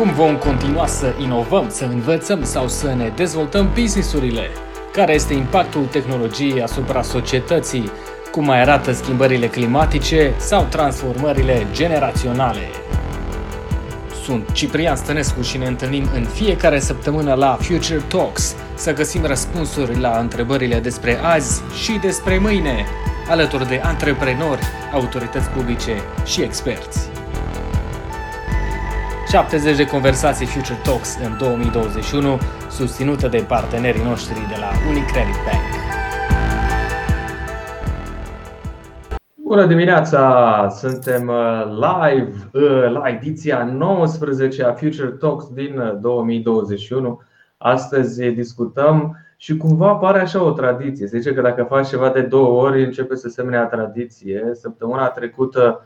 Cum vom continua să inovăm, să învățăm sau să ne dezvoltăm businessurile? Care este impactul tehnologiei asupra societății? Cum mai arată schimbările climatice sau transformările generaționale? Sunt Ciprian Stănescu și ne întâlnim în fiecare săptămână la Future Talks să găsim răspunsuri la întrebările despre azi și despre mâine, alături de antreprenori, autorități publice și experți. 70 de conversații Future Talks în 2021, susținută de partenerii noștri de la Unicredit Bank. Bună dimineața! Suntem uh, live uh, la ediția 19 a Future Talks din 2021. Uh, Astăzi discutăm și cumva apare așa o tradiție. Se zice că dacă faci ceva de două ori, începe să semne a tradiție. Săptămâna trecută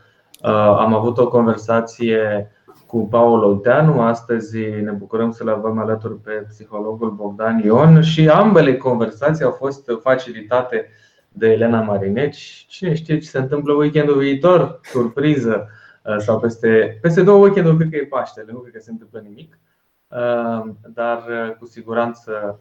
am avut o conversație cu Paul Olteanu. Astăzi ne bucurăm să-l avem alături pe psihologul Bogdan Ion și ambele conversații au fost facilitate de Elena Marineci. Cine știe ce se întâmplă weekendul viitor? Surpriză! Sau peste, peste două weekenduri cred că e Paștele, nu cred că se întâmplă nimic. Dar cu siguranță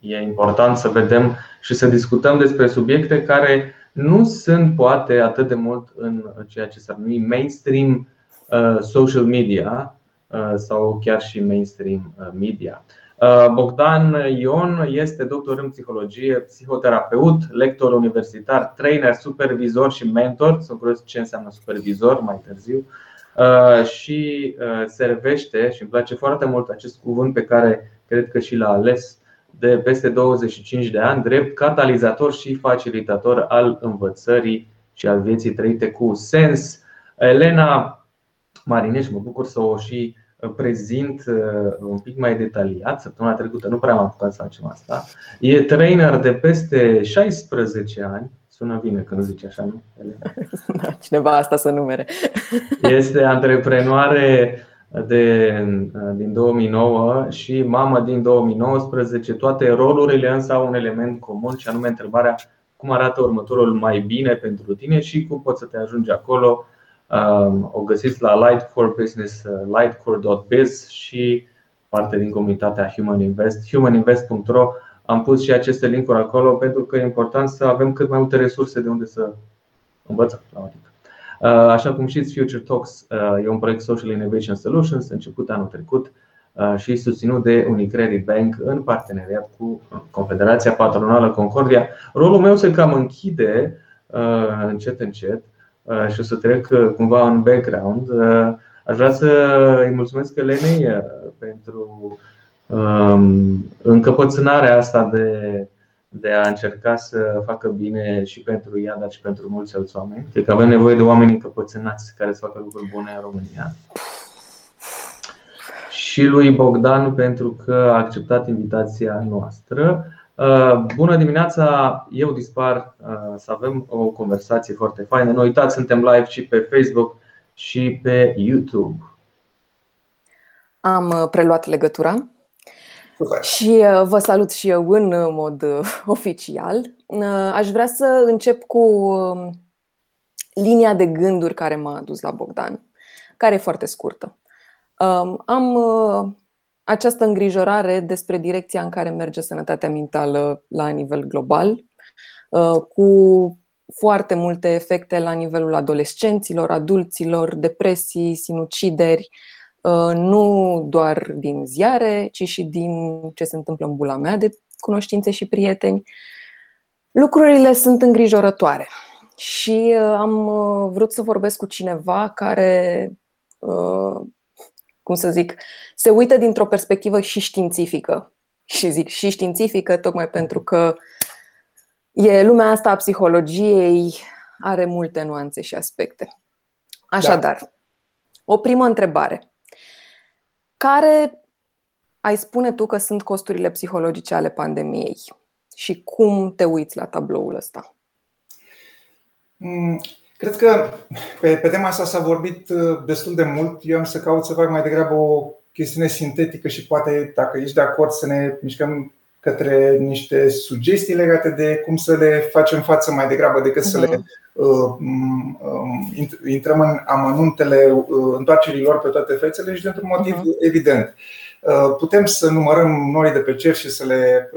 e important să vedem și să discutăm despre subiecte care nu sunt poate atât de mult în ceea ce s-ar numi mainstream Uh, social media uh, sau chiar și mainstream uh, media. Bogdan Ion este doctor în psihologie, psihoterapeut, lector universitar, trainer, supervizor și mentor. Sunt curios ce înseamnă supervizor mai târziu. Și servește, și îmi place foarte mult acest cuvânt pe care cred că și l-a ales de peste 25 de ani, drept catalizator și facilitator al învățării și al vieții trăite cu sens. Elena Marineș, mă bucur să o și uh, prezint uh, un pic mai detaliat. Săptămâna trecută nu prea am apucat să facem asta. E trainer de peste 16 ani. Sună bine când zice așa, nu? Da, cineva asta să numere. Este antreprenoare de, uh, din 2009 și mamă din 2019. Toate rolurile însă au un element comun și anume întrebarea cum arată următorul mai bine pentru tine și cum poți să te ajungi acolo Um, o găsiți la Lightcore Business, uh, lightcore.biz și parte din comunitatea Human Invest, humaninvest.ro. Am pus și aceste linkuri acolo pentru că e important să avem cât mai multe resurse de unde să învățăm. Uh, așa cum știți, Future Talks uh, e un proiect Social Innovation Solutions început anul trecut și susținut de Unicredit Bank în parteneriat cu Confederația Patronală Concordia. Rolul meu se cam închide încet încet Uh, și o să trec uh, cumva în background. Uh, aș vrea să îi mulțumesc Elenei pentru um, încăpățânarea asta de, de a încerca să facă bine și pentru ea, dar și pentru mulți alți oameni. Cred că avem nevoie de oameni încăpățânați care să facă lucruri bune în România. Și lui Bogdan pentru că a acceptat invitația noastră. Uh, bună dimineața, eu dispar uh, să avem o conversație foarte faină. Nu uitați, suntem live și pe Facebook și pe YouTube. Am uh, preluat legătura Super. și vă salut și eu în mod oficial. Aș vrea să încep cu um, linia de gânduri care m-a dus la Bogdan, care e foarte scurtă. Um, am această îngrijorare despre direcția în care merge sănătatea mentală la nivel global, uh, cu foarte multe efecte la nivelul adolescenților, adulților, depresii, sinucideri, uh, nu doar din ziare, ci și din ce se întâmplă în bula mea de cunoștințe și prieteni. Lucrurile sunt îngrijorătoare și uh, am vrut să vorbesc cu cineva care cum să zic, se uită dintr-o perspectivă și științifică. Și zic și științifică tocmai pentru că e lumea asta a psihologiei are multe nuanțe și aspecte. Așadar, da. o primă întrebare. Care ai spune tu că sunt costurile psihologice ale pandemiei și cum te uiți la tabloul ăsta? Mm, Cred că pe, pe tema asta s-a vorbit uh, destul de mult. Eu am să caut să fac mai degrabă o chestiune sintetică și poate, dacă ești de acord, să ne mișcăm către niște sugestii legate de cum să le facem față mai degrabă decât să le mhm. uh, um, intrăm în amănuntele uh, întoarcerii lor pe toate fețele și dintr-un motiv uh-huh. evident. Putem să numărăm noi de pe cer și să le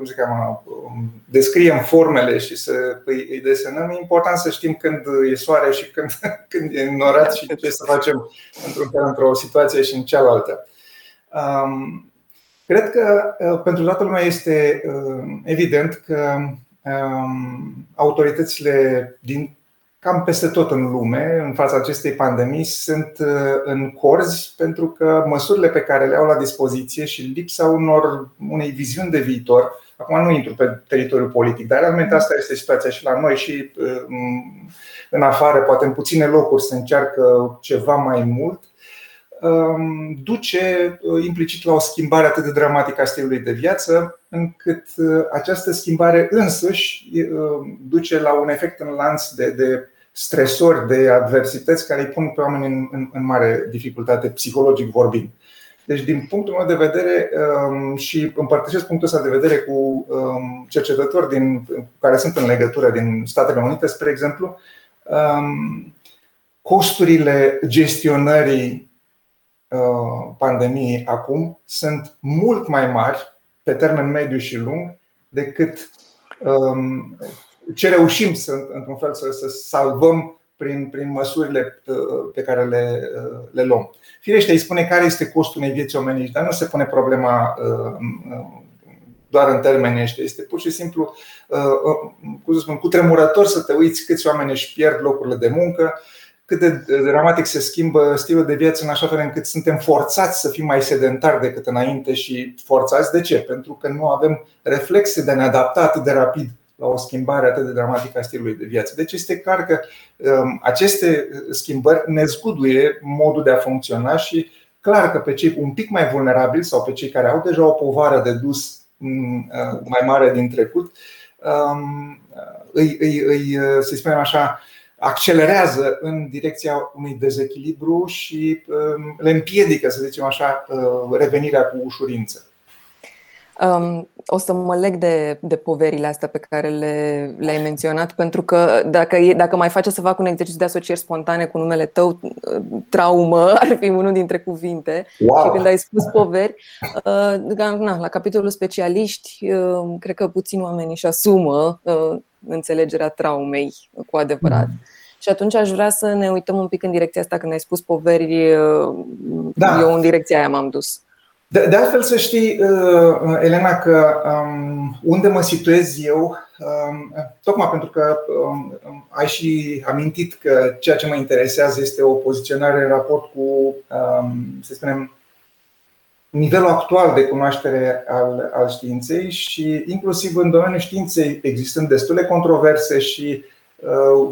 cum zic, um, descriem formele și să îi desenăm. E important să știm când e soare și când, când e norat și ce să facem într-un într-o situație și în cealaltă. Um, Cred că uh, pentru toată lumea este uh, evident că um, autoritățile din cam peste tot în lume, în fața acestei pandemii, sunt uh, în corzi pentru că măsurile pe care le au la dispoziție și lipsa unor, unei viziuni de viitor, acum nu intru pe teritoriul politic, dar realmente asta este situația și la noi și în afară, poate în puține locuri se încearcă ceva mai mult Um, duce uh, implicit la o schimbare atât de dramatică a stilului de viață, încât uh, această schimbare însăși uh, duce la un efect în lanț de, de stresori, de adversități care îi pun pe oameni în, în, în mare dificultate, psihologic vorbind. Deci, din punctul meu de vedere, um, și împărtășesc punctul ăsta de vedere cu um, cercetători din, care sunt în legătură din Statele Unite, spre exemplu, costurile gestionării Uh, pandemiei acum sunt mult mai mari pe termen mediu și lung decât um, ce reușim să, într-un fel, să, să salvăm prin, prin măsurile uh, pe care le, uh, le luăm. Firește, îi spune care este costul unei vieți omenești, dar nu se pune problema doar în termeni ăștia. Este pur și simplu, cum să spun, cu tremurător să te uiți câți oameni își pierd locurile de muncă, cât de dramatic se schimbă stilul de viață în așa fel încât suntem forțați să fim mai sedentari decât înainte și forțați de ce? Pentru că nu avem reflexe de a ne adapta atât de rapid la o schimbare atât de dramatică a stilului de viață. Deci este clar că um, aceste schimbări ne zguduie modul de a funcționa și clar că pe cei un pic mai vulnerabili sau pe cei care au deja o povară de dus mm, uh, mai mare din trecut, um, îi, îi, îi să spunem așa, accelerează în direcția unui dezechilibru și um, le împiedică, să zicem așa, uh, revenirea cu ușurință. Um, o să mă leg de, de poverile astea pe care le, le-ai menționat, pentru că dacă, dacă mai face să fac un exercițiu de asocieri spontane cu numele tău, uh, traumă ar fi unul dintre cuvinte. Wow. Și când ai spus poveri, uh, na, la capitolul specialiști, uh, cred că puțin oamenii își asumă uh, înțelegerea traumei cu adevărat. Mm. Și atunci aș vrea să ne uităm un pic în direcția asta când ai spus poveri. Uh, da. Eu în direcția aia m-am dus. De, de altfel să știi, uh, Elena, că um, unde mă situez eu, um, tocmai pentru că um, ai și amintit că ceea ce mă interesează este o poziționare în raport cu, să spunem, nivelul actual de cunoaștere al, al științei și inclusiv în domeniul științei existând destule controverse și uh,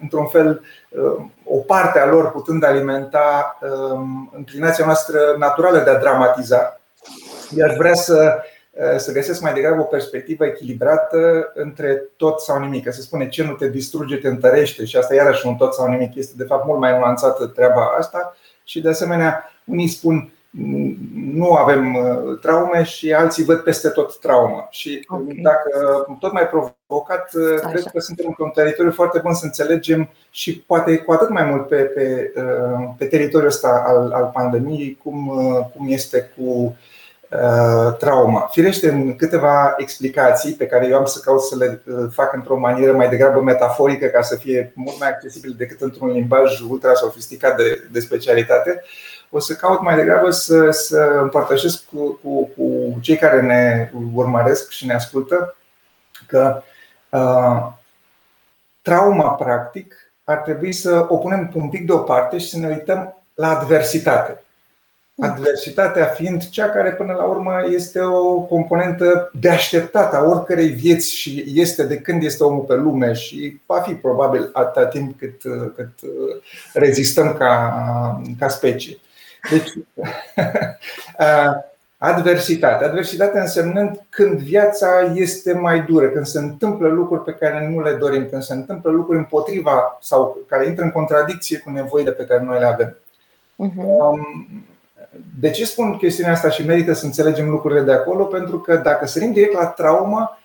într-un fel uh, o parte a lor putând alimenta um, înclinația noastră naturală de a dramatiza. I-aș vrea să, uh, să găsesc mai degrabă o perspectivă echilibrată între tot sau nimic. Să spune ce nu te distruge, te întărește și asta iarăși un tot sau nimic. Este de fapt mult mai nuanțată treaba asta și de asemenea unii spun nu avem uh, traume și alții văd peste tot traumă. Și okay. dacă tot mai provocat, uh, Așa. cred că suntem într-un teritoriu foarte bun să înțelegem și poate cu atât mai mult pe, pe, uh, pe teritoriul ăsta al, al pandemiei, cum, cum este cu trauma. Firește, în câteva explicații pe care eu am să caut să le fac într-o manieră mai degrabă metaforică ca să fie mult mai accesibil decât într-un limbaj ultra sofisticat de, de specialitate, o să caut mai degrabă să, să împărtășesc cu, cu, cu cei care ne urmăresc și ne ascultă că uh, trauma, practic, ar trebui să o punem un pic deoparte și să ne uităm la adversitate. Adversitatea fiind cea care, până la urmă, este o componentă de așteptat a oricărei vieți și este de când este omul pe lume și va fi probabil atâta timp cât, cât rezistăm ca, ca specie. Deci, adversitate. Adversitate însemnând când viața este mai dură, când se întâmplă lucruri pe care nu le dorim, când se întâmplă lucruri împotriva sau care intră în contradicție cu nevoile pe care noi le avem. Uh-huh. De ce spun chestiunea asta și merită să înțelegem lucrurile de acolo? Pentru că dacă sărim direct la traumă, um,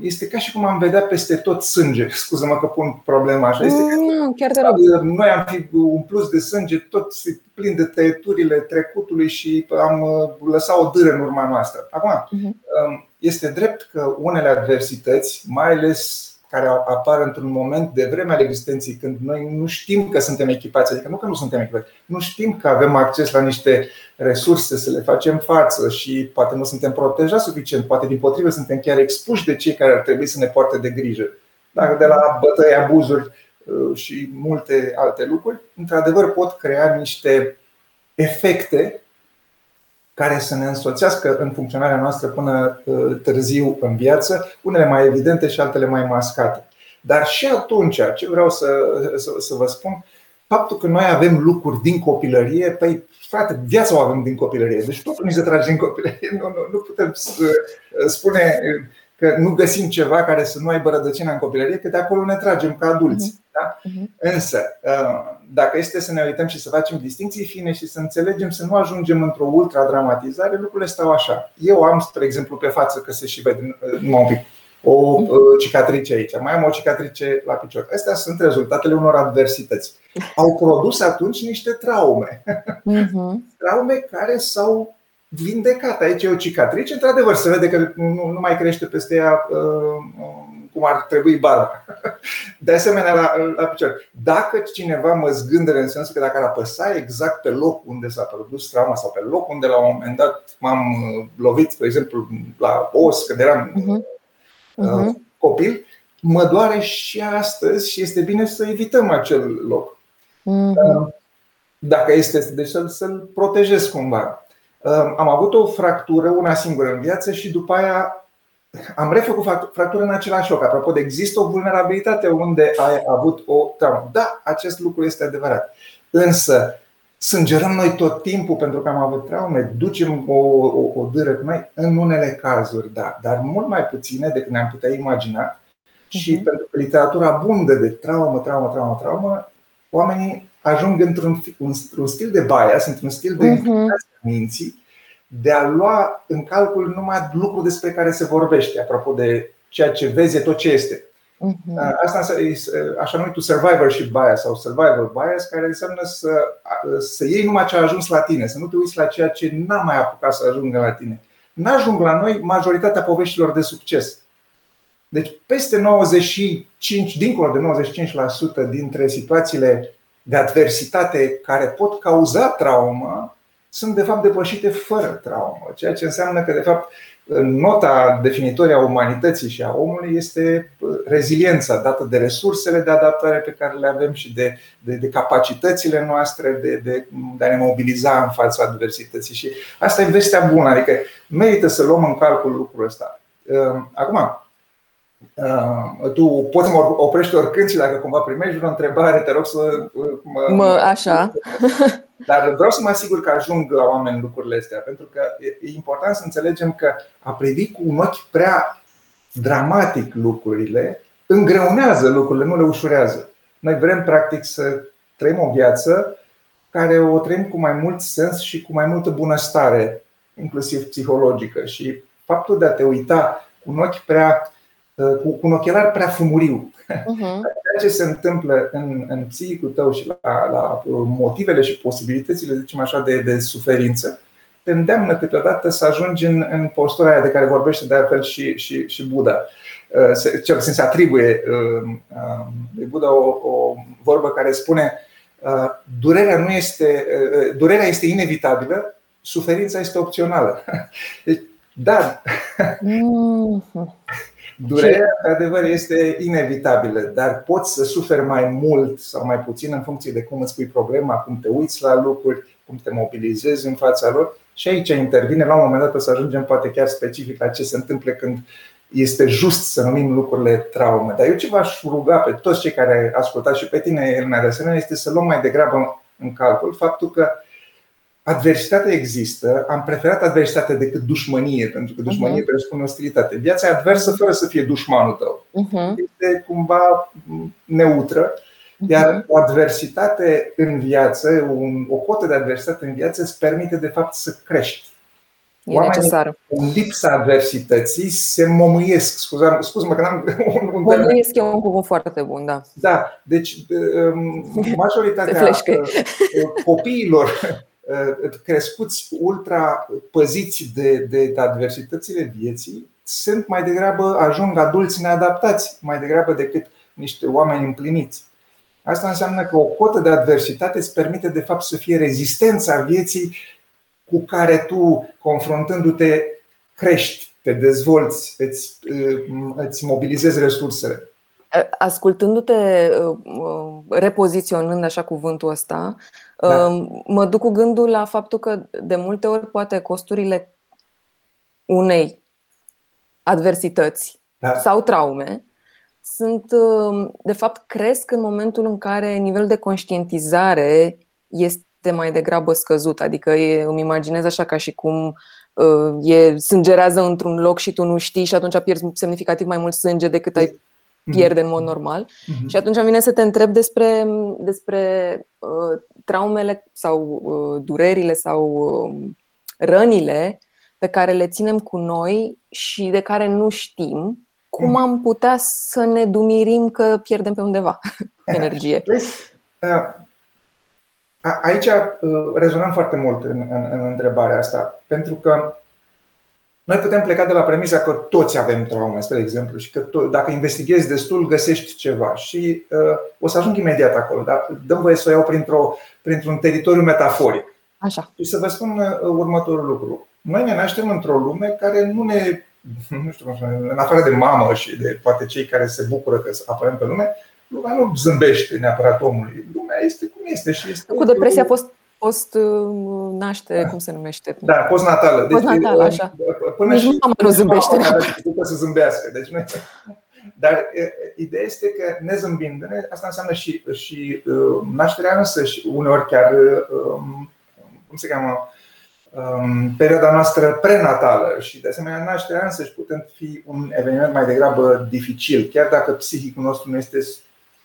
este ca și cum am vedea peste tot sânge. Scuză-mă că pun problema așa. Este mm, chiar de rog. Noi am fi un plus de sânge, tot plin de tăieturile trecutului și am uh, lăsat o dâră în urma noastră. Acum, mhm. um, este drept că unele adversități, mai ales care apar într-un moment de vreme al existenței când noi nu știm că suntem echipați, adică nu că nu suntem echipați, nu știm că avem acces la niște resurse să le facem față și poate nu suntem protejați suficient, poate din potrivă suntem chiar expuși de cei care ar trebui să ne poarte de grijă. Dacă de la bătăi, abuzuri uh, și multe alte lucruri, într-adevăr pot crea niște efecte care să ne însoțească în funcționarea noastră până uh, târziu în viață, unele mai evidente și altele mai mascate. Dar și atunci, ce vreau să, să, să vă spun, faptul că noi avem lucruri din copilărie, păi frate, viața o avem din copilărie, deci totul ni se trage din copilărie. Nu, nu, nu putem spune că nu găsim ceva care să nu aibă rădăcina în copilărie, că de acolo ne tragem ca adulți. Mhm. Da? Mhm. Însă, uh, dacă este să ne uităm și să facem distinții fine și să înțelegem să nu ajungem într-o ultra-dramatizare, lucrurile stau așa. Eu am, spre exemplu, pe față, că se și vede uh, numai un pic, o mhm. uh, cicatrice aici, mai am o cicatrice la picior. Astea sunt rezultatele unor adversități. Au produs atunci niște traume. Traume care s-au vindecat. Aici e o cicatrice, într-adevăr, se vede că nu, nu mai crește peste ea uh, cum ar trebui barba. De asemenea, la, la picior. Dacă cineva mă zgândere în sensul că dacă ar apăsa exact pe loc unde s-a produs trauma sau pe loc unde la un moment dat m-am uh, lovit, de exemplu, la os, când eram uh-huh. Uh, copil, mă doare și astăzi și este bine să evităm acel loc. Uh-huh. Dacă este, deci să-l, să-l protejez cumva. Am avut o fractură, una singură în viață și după aia am refăcut fractură în același loc. Apropo, există o vulnerabilitate unde ai avut o traumă. Da, acest lucru este adevărat. Însă, sângerăm noi tot timpul pentru că am avut traume, ducem o, o, o dâră cu noi în unele cazuri, da, dar mult mai puține decât ne-am putea imagina. Și uh-huh. pentru că literatura abundă de traumă, traumă, traumă, traumă, oamenii ajung într-un, într-un stil de bias, într-un stil de uh-huh. minții, de a lua în calcul numai lucrul despre care se vorbește, apropo de ceea ce vezi, tot ce este. Uh-huh. Asta e așa numitul survivorship bias sau survival bias, care înseamnă să, să iei numai ce a ajuns la tine, să nu te uiți la ceea ce n-a mai apucat să ajungă la tine. N-ajung la noi majoritatea poveștilor de succes. Deci peste 95, dincolo de 95% dintre situațiile de adversitate care pot cauza traumă sunt de fapt depășite fără traumă, ceea ce înseamnă că de fapt nota definitorie a umanității și a omului este uh, reziliența dată de resursele de adaptare pe care le avem și de, de, de capacitățile noastre de, de, de a ne mobiliza în fața adversității. Și asta e vestea bună, adică merită să luăm în calcul lucrul ăsta. Uh, acum, Uh, tu poți să mă oprești oricând și dacă cumva primești vreo întrebare, te rog să mă. mă așa. Dar vreau să mă asigur că ajung la oameni lucrurile astea, pentru că e important să înțelegem că a privi cu un ochi prea dramatic lucrurile îngreunează lucrurile, nu le ușurează. Noi vrem, practic, să trăim o viață care o trăim cu mai mult sens și cu mai multă bunăstare, inclusiv psihologică. Și faptul de a te uita cu un ochi prea cu un ochelar prea fumuriu. Uh-huh. Ceea ce se întâmplă în, în psihicul tău și la, la motivele și posibilitățile, zicem așa, de, de suferință, te îndeamnă câteodată să ajungi în, în postura aia de care vorbește de altfel și, și, și Buddha. Uh, cel puțin se atribuie uh, uh, lui Buddha o, o vorbă care spune durerea, nu este, durerea este inevitabilă, suferința este opțională. Deci, da. Mm-hmm. Durerea, de adevăr, este inevitabilă, dar poți să suferi mai mult sau mai puțin în funcție de cum îți pui problema, cum te uiți la lucruri, cum te mobilizezi în fața lor. Și aici intervine, la un moment dat o să ajungem poate chiar specific la ce se întâmplă când este just să numim lucrurile traume. Dar eu ce v-aș ruga pe toți cei care ascultați și pe tine, Elena, de asemenea, este să luăm mai degrabă în calcul faptul că adversitatea există, am preferat adversitate decât dușmănie, pentru că dușmănie uh-huh. presupune ostilitate. Viața e adversă fără să fie dușmanul tău. Uh-huh. Este cumva neutră Iar mhm. o adversitate în viață, un, o cotă de adversitate în viață îți permite de fapt să crești. E necesară. În lipsa adversității se momâiesc. Scuza, scuz-mă că n-am un, un Momâiesc e un cuvânt foarte bun, da. Da, deci um, majoritatea uh, copiilor uh, crescuți ultra păziți de, de adversitățile vieții sunt mai degrabă, ajung adulți neadaptați, mai degrabă decât niște oameni împliniți. Asta înseamnă că o cotă de adversitate îți permite de fapt să fie rezistența vieții cu care tu, confruntându-te, crești, te dezvolți, îți, îți mobilizezi resursele. Ascultându-te, repoziționând așa cuvântul ăsta, da. mă duc cu gândul la faptul că de multe ori poate costurile unei adversități da. sau traume sunt, de fapt, cresc în momentul în care nivelul de conștientizare este mai degrabă scăzut. Adică e, îmi imaginez așa ca și cum uh, e, sângerează într-un loc și tu nu știi și atunci pierzi semnificativ mai mult sânge decât ai mhm. pierde în mod normal. Mm-hmm. Și atunci vine să te întreb despre, despre uh, traumele sau uh, durerile sau uh, rănile pe care le ținem cu noi și de care nu știm cum mhm. am putea să ne dumirim că pierdem pe undeva energie. Uh, Aici uh, rezonăm foarte mult în, în, în întrebarea asta, pentru că noi putem pleca de la premisa că toți avem traume, spre exemplu, și că to- dacă investighezi destul, găsești ceva. Și uh, o să ajung imediat acolo, dar dăm voie să o iau printr-o, printr-un teritoriu metaforic. Așa. Și să vă spun uh, următorul lucru. Noi ne naștem într-o lume care nu ne, nu știu, în afară de mamă și de poate cei care se bucură că apărăm pe lume, lumea nu zâmbește neapărat omului. Lumea este cum este și este. Cu depresia post, post uh, naștere, da. cum se numește? Da, postnatală. Deci, postnatală, așa. Până Nici și mama nu zâmbește. După să zâmbească. Deci nu dar ideea este că nezâmbindu-ne, asta înseamnă și, și uh, nașterea însă și uneori chiar, um, cum se cheamă, um, perioada noastră prenatală și de asemenea nașterea însă și putem fi un eveniment mai degrabă dificil, chiar dacă psihicul nostru nu este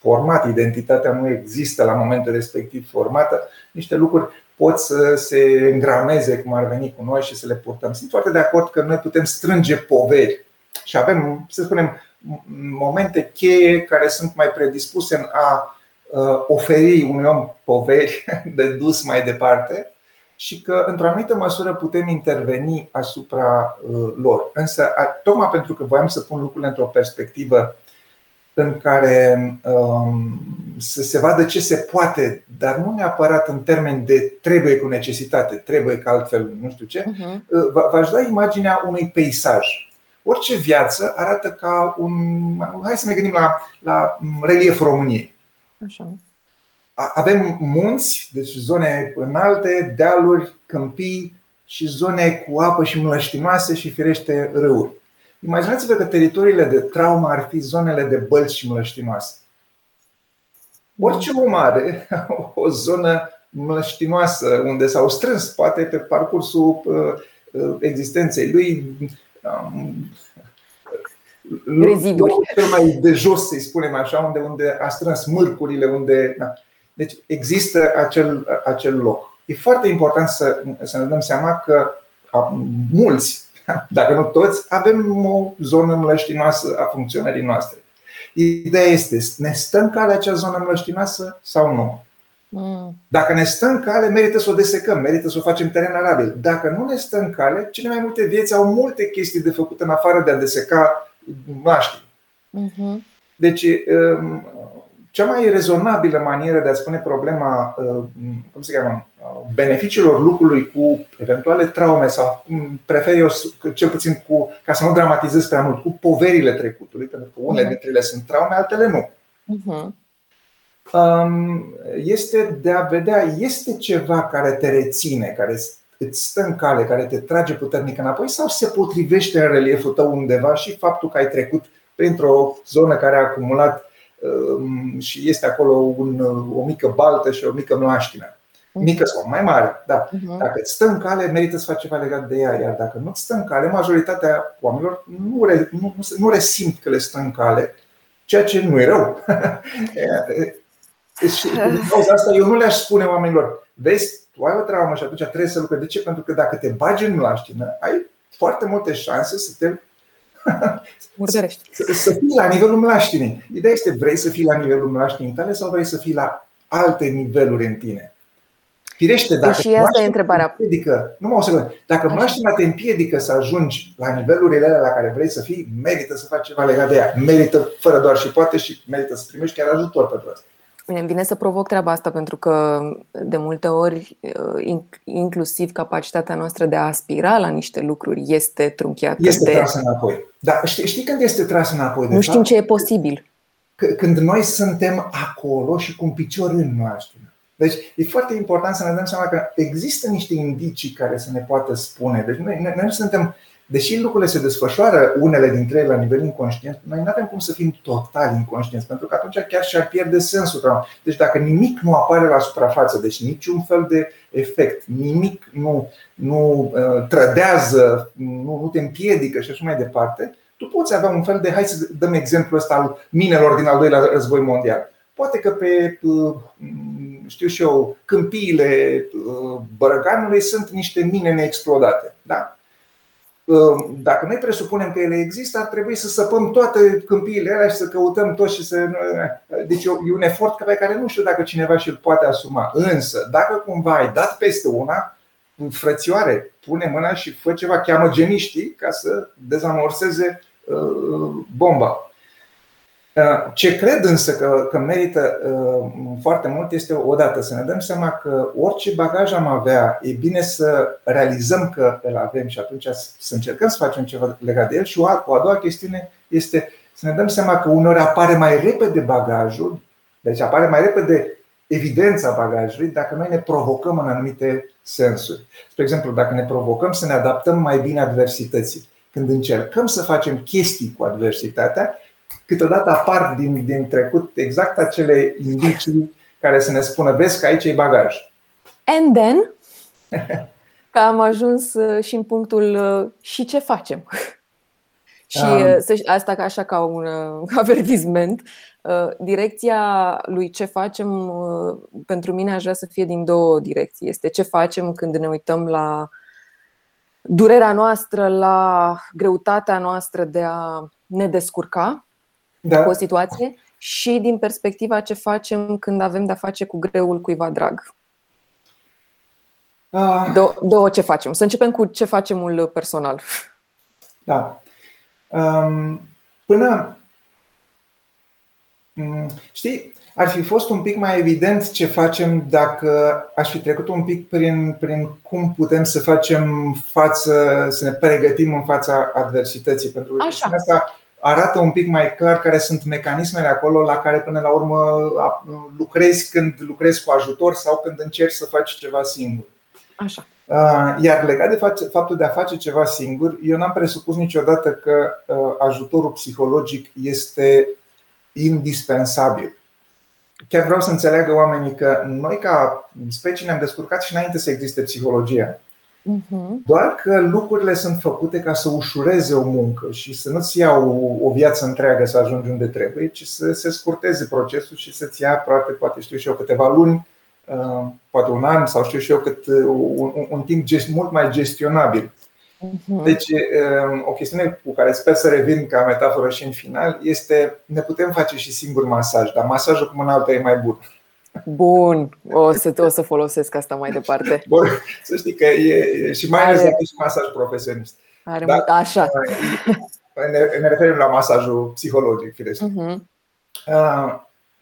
format, identitatea nu există la momentul respectiv formată, niște lucruri pot să se îngrameze cum ar veni cu noi și să le purtăm. Sunt foarte de acord că noi putem strânge poveri și avem, să spunem, momente cheie care sunt mai predispuse în a uh, oferi unui om poveri de dus mai departe și că, într-o anumită măsură, putem interveni asupra uh, lor. Însă, tocmai pentru că voiam să pun lucrurile într-o perspectivă în care um, să se vadă ce se poate, dar nu neapărat în termen de trebuie cu necesitate, trebuie că altfel nu știu ce, uh-huh. v-aș da imaginea unui peisaj. Orice viață arată ca un. Hai să ne gândim la, la relieful României. Așa. Avem munți, deci zone înalte, dealuri, câmpii și zone cu apă și mlăștinoase și firește râuri. Imaginați-vă că teritoriile de traumă ar fi zonele de bălți și mlăștinoase. Orice om are o zonă mlăștinoasă unde s-au strâns, poate pe parcursul uh, uh, existenței lui, reziduri. Cel mai de jos, să-i spunem așa, unde, unde a strâns mârcurile, unde. Da. Deci există acel, acel loc. E foarte important să, să ne dăm seama că mulți dacă nu toți, avem o zonă mlăștinoasă a funcționării noastre. Ideea este, ne stă în cale acea zonă mlăștinoasă sau nu? Mm. Dacă ne stă în cale, merită să o desecăm, merită să o facem teren arabil. Dacă nu ne stă în cale, cele mai multe vieți au multe chestii de făcut în afară de a deseca maștii. Mm-hmm. Deci, um, cea mai rezonabilă manieră de a spune problema, uh, cum se cheamă, uh, beneficiilor lucrului cu eventuale traume sau prefer eu cel puțin cu, ca să nu dramatizez prea mult, cu poverile trecutului, pentru că unele dintre ele sunt traume, altele nu. Uh-huh. Este de a vedea, este ceva care te reține, care îți stă în cale, care te trage puternic înapoi sau se potrivește în relieful tău undeva și faptul că ai trecut printr-o zonă care a acumulat Ehm, și este acolo un, o mică baltă și o mică mlaștină. Mhm. Mică sau mai mare, da. Mhm. Dacă îți stă în cale, merită să faci ceva legat de ea. Iar dacă nu îți stă în cale, majoritatea oamenilor nu, re, nu, nu resimt că le stă în cale, ceea ce nu e rău. Și din cauza asta eu nu le-aș spune oamenilor, vezi, tu ai o traumă și atunci trebuie să lucrezi. De ce? Pentru că dacă te bagi în mlaștină, ai foarte multe șanse să te Murdărești. Să, să fii la nivelul mlaștinii. Ideea este, vrei să fii la nivelul mlaștinii tale sau vrei să fii la alte niveluri în tine? Firește, dacă și asta e întrebarea. Împiedică, nu mă o secundă, dacă mlaștina te împiedică să ajungi la nivelurile alea la care vrei să fii, merită să faci ceva legat de ea. Merită fără doar și poate și merită să primești chiar ajutor pentru asta. Bine, îmi vine să provoc treaba asta pentru că de multe ori, uh, inclusiv capacitatea noastră de a aspira la niște lucruri este trunchiată. Este de... trasă înapoi. Dar știi, știi când este trasă înapoi? De nu știm ce e posibil. Când noi suntem acolo și cu un picior în noastră. Deci e foarte important să ne dăm seama că există niște indicii care să ne poată spune. Deci noi, noi, noi suntem deși lucrurile se desfășoară unele dintre ele la nivel inconștient, noi nu avem cum să fim total inconștienți, pentru că atunci chiar și-ar pierde sensul. Deci dacă nimic nu apare la suprafață, deci niciun fel de efect, nimic nu, nu uh, trădează, nu, nu te împiedică și așa mai departe, tu poți avea un fel de, hai să dăm exemplul ăsta al minelor din al doilea război mondial. Poate că pe, uh, știu și eu, câmpiile uh, Bărăganului sunt niște mine neexplodate. Da? Dacă noi presupunem că ele există, ar trebui să săpăm toate câmpiile alea și să căutăm tot și să. Deci e un efort pe care nu știu dacă cineva și-l poate asuma. Însă, dacă cumva ai dat peste una, frățioare, pune mâna și fă ceva, cheamă geniștii ca să dezamorseze uh, bomba. Uh, ce cred însă că, că merită uh, foarte mult este odată să ne dăm seama că orice bagaj am avea, e bine să realizăm că îl avem și atunci să încercăm să facem ceva legat de el. Și o, o a doua chestiune este să ne dăm seama că uneori apare mai repede bagajul, deci apare mai repede evidența bagajului dacă noi ne provocăm în anumite sensuri. Spre exemplu, dacă ne provocăm să ne adaptăm mai bine adversității. Când încercăm să facem chestii cu adversitatea, câteodată apar din, din trecut exact acele indicii care să ne spună, vezi că aici e bagaj. And then, că am ajuns uh, și în punctul uh, și ce facem. și um. asta ca așa ca un avertisment. Direcția lui ce facem, pentru mine aș vrea să fie din două direcții. Este ce facem când ne uităm la durerea noastră, la greutatea noastră de a ne descurca da. cu o situație și din perspectiva ce facem când avem de-a face cu greul cuiva drag. Ah. Două, două ce facem. Să începem cu ce facem personal. Da. Um, până. Mm, știi, ar fi fost un pic mai evident ce facem dacă aș fi trecut un pic prin, prin cum putem să facem față, să ne pregătim în fața adversității. Pentru că Așa. asta arată un pic mai clar care sunt mecanismele acolo la care până la urmă lucrezi când lucrezi cu ajutor sau când încerci să faci ceva singur. Așa. Iar legat de faptul de a face ceva singur, eu n-am presupus niciodată că ajutorul psihologic este indispensabil. Chiar vreau să înțeleagă oamenii că noi, ca specie, ne-am descurcat și înainte să existe psihologia. Mhm. Doar că lucrurile sunt făcute ca să ușureze o muncă și să nu-ți ia o, o viață întreagă să ajungi unde trebuie, ci să se scurteze procesul și să-ți ia, poate, poate știu și eu, câteva luni, uh, poate un an sau știu și eu, cât, uh, un, un timp gest, mult mai gestionabil. Mhm. Deci, uh, o chestiune cu care sper să revin ca metaforă și în final este ne putem face și singur masaj, dar masajul cu mâna altă e mai bun. Bun, o să, o să folosesc asta mai departe. Bun, să știi că e și mai ales și masaj profesionist. Are da, mult, așa. Ne, ne referim la masajul psihologic, firesc. Uh-huh.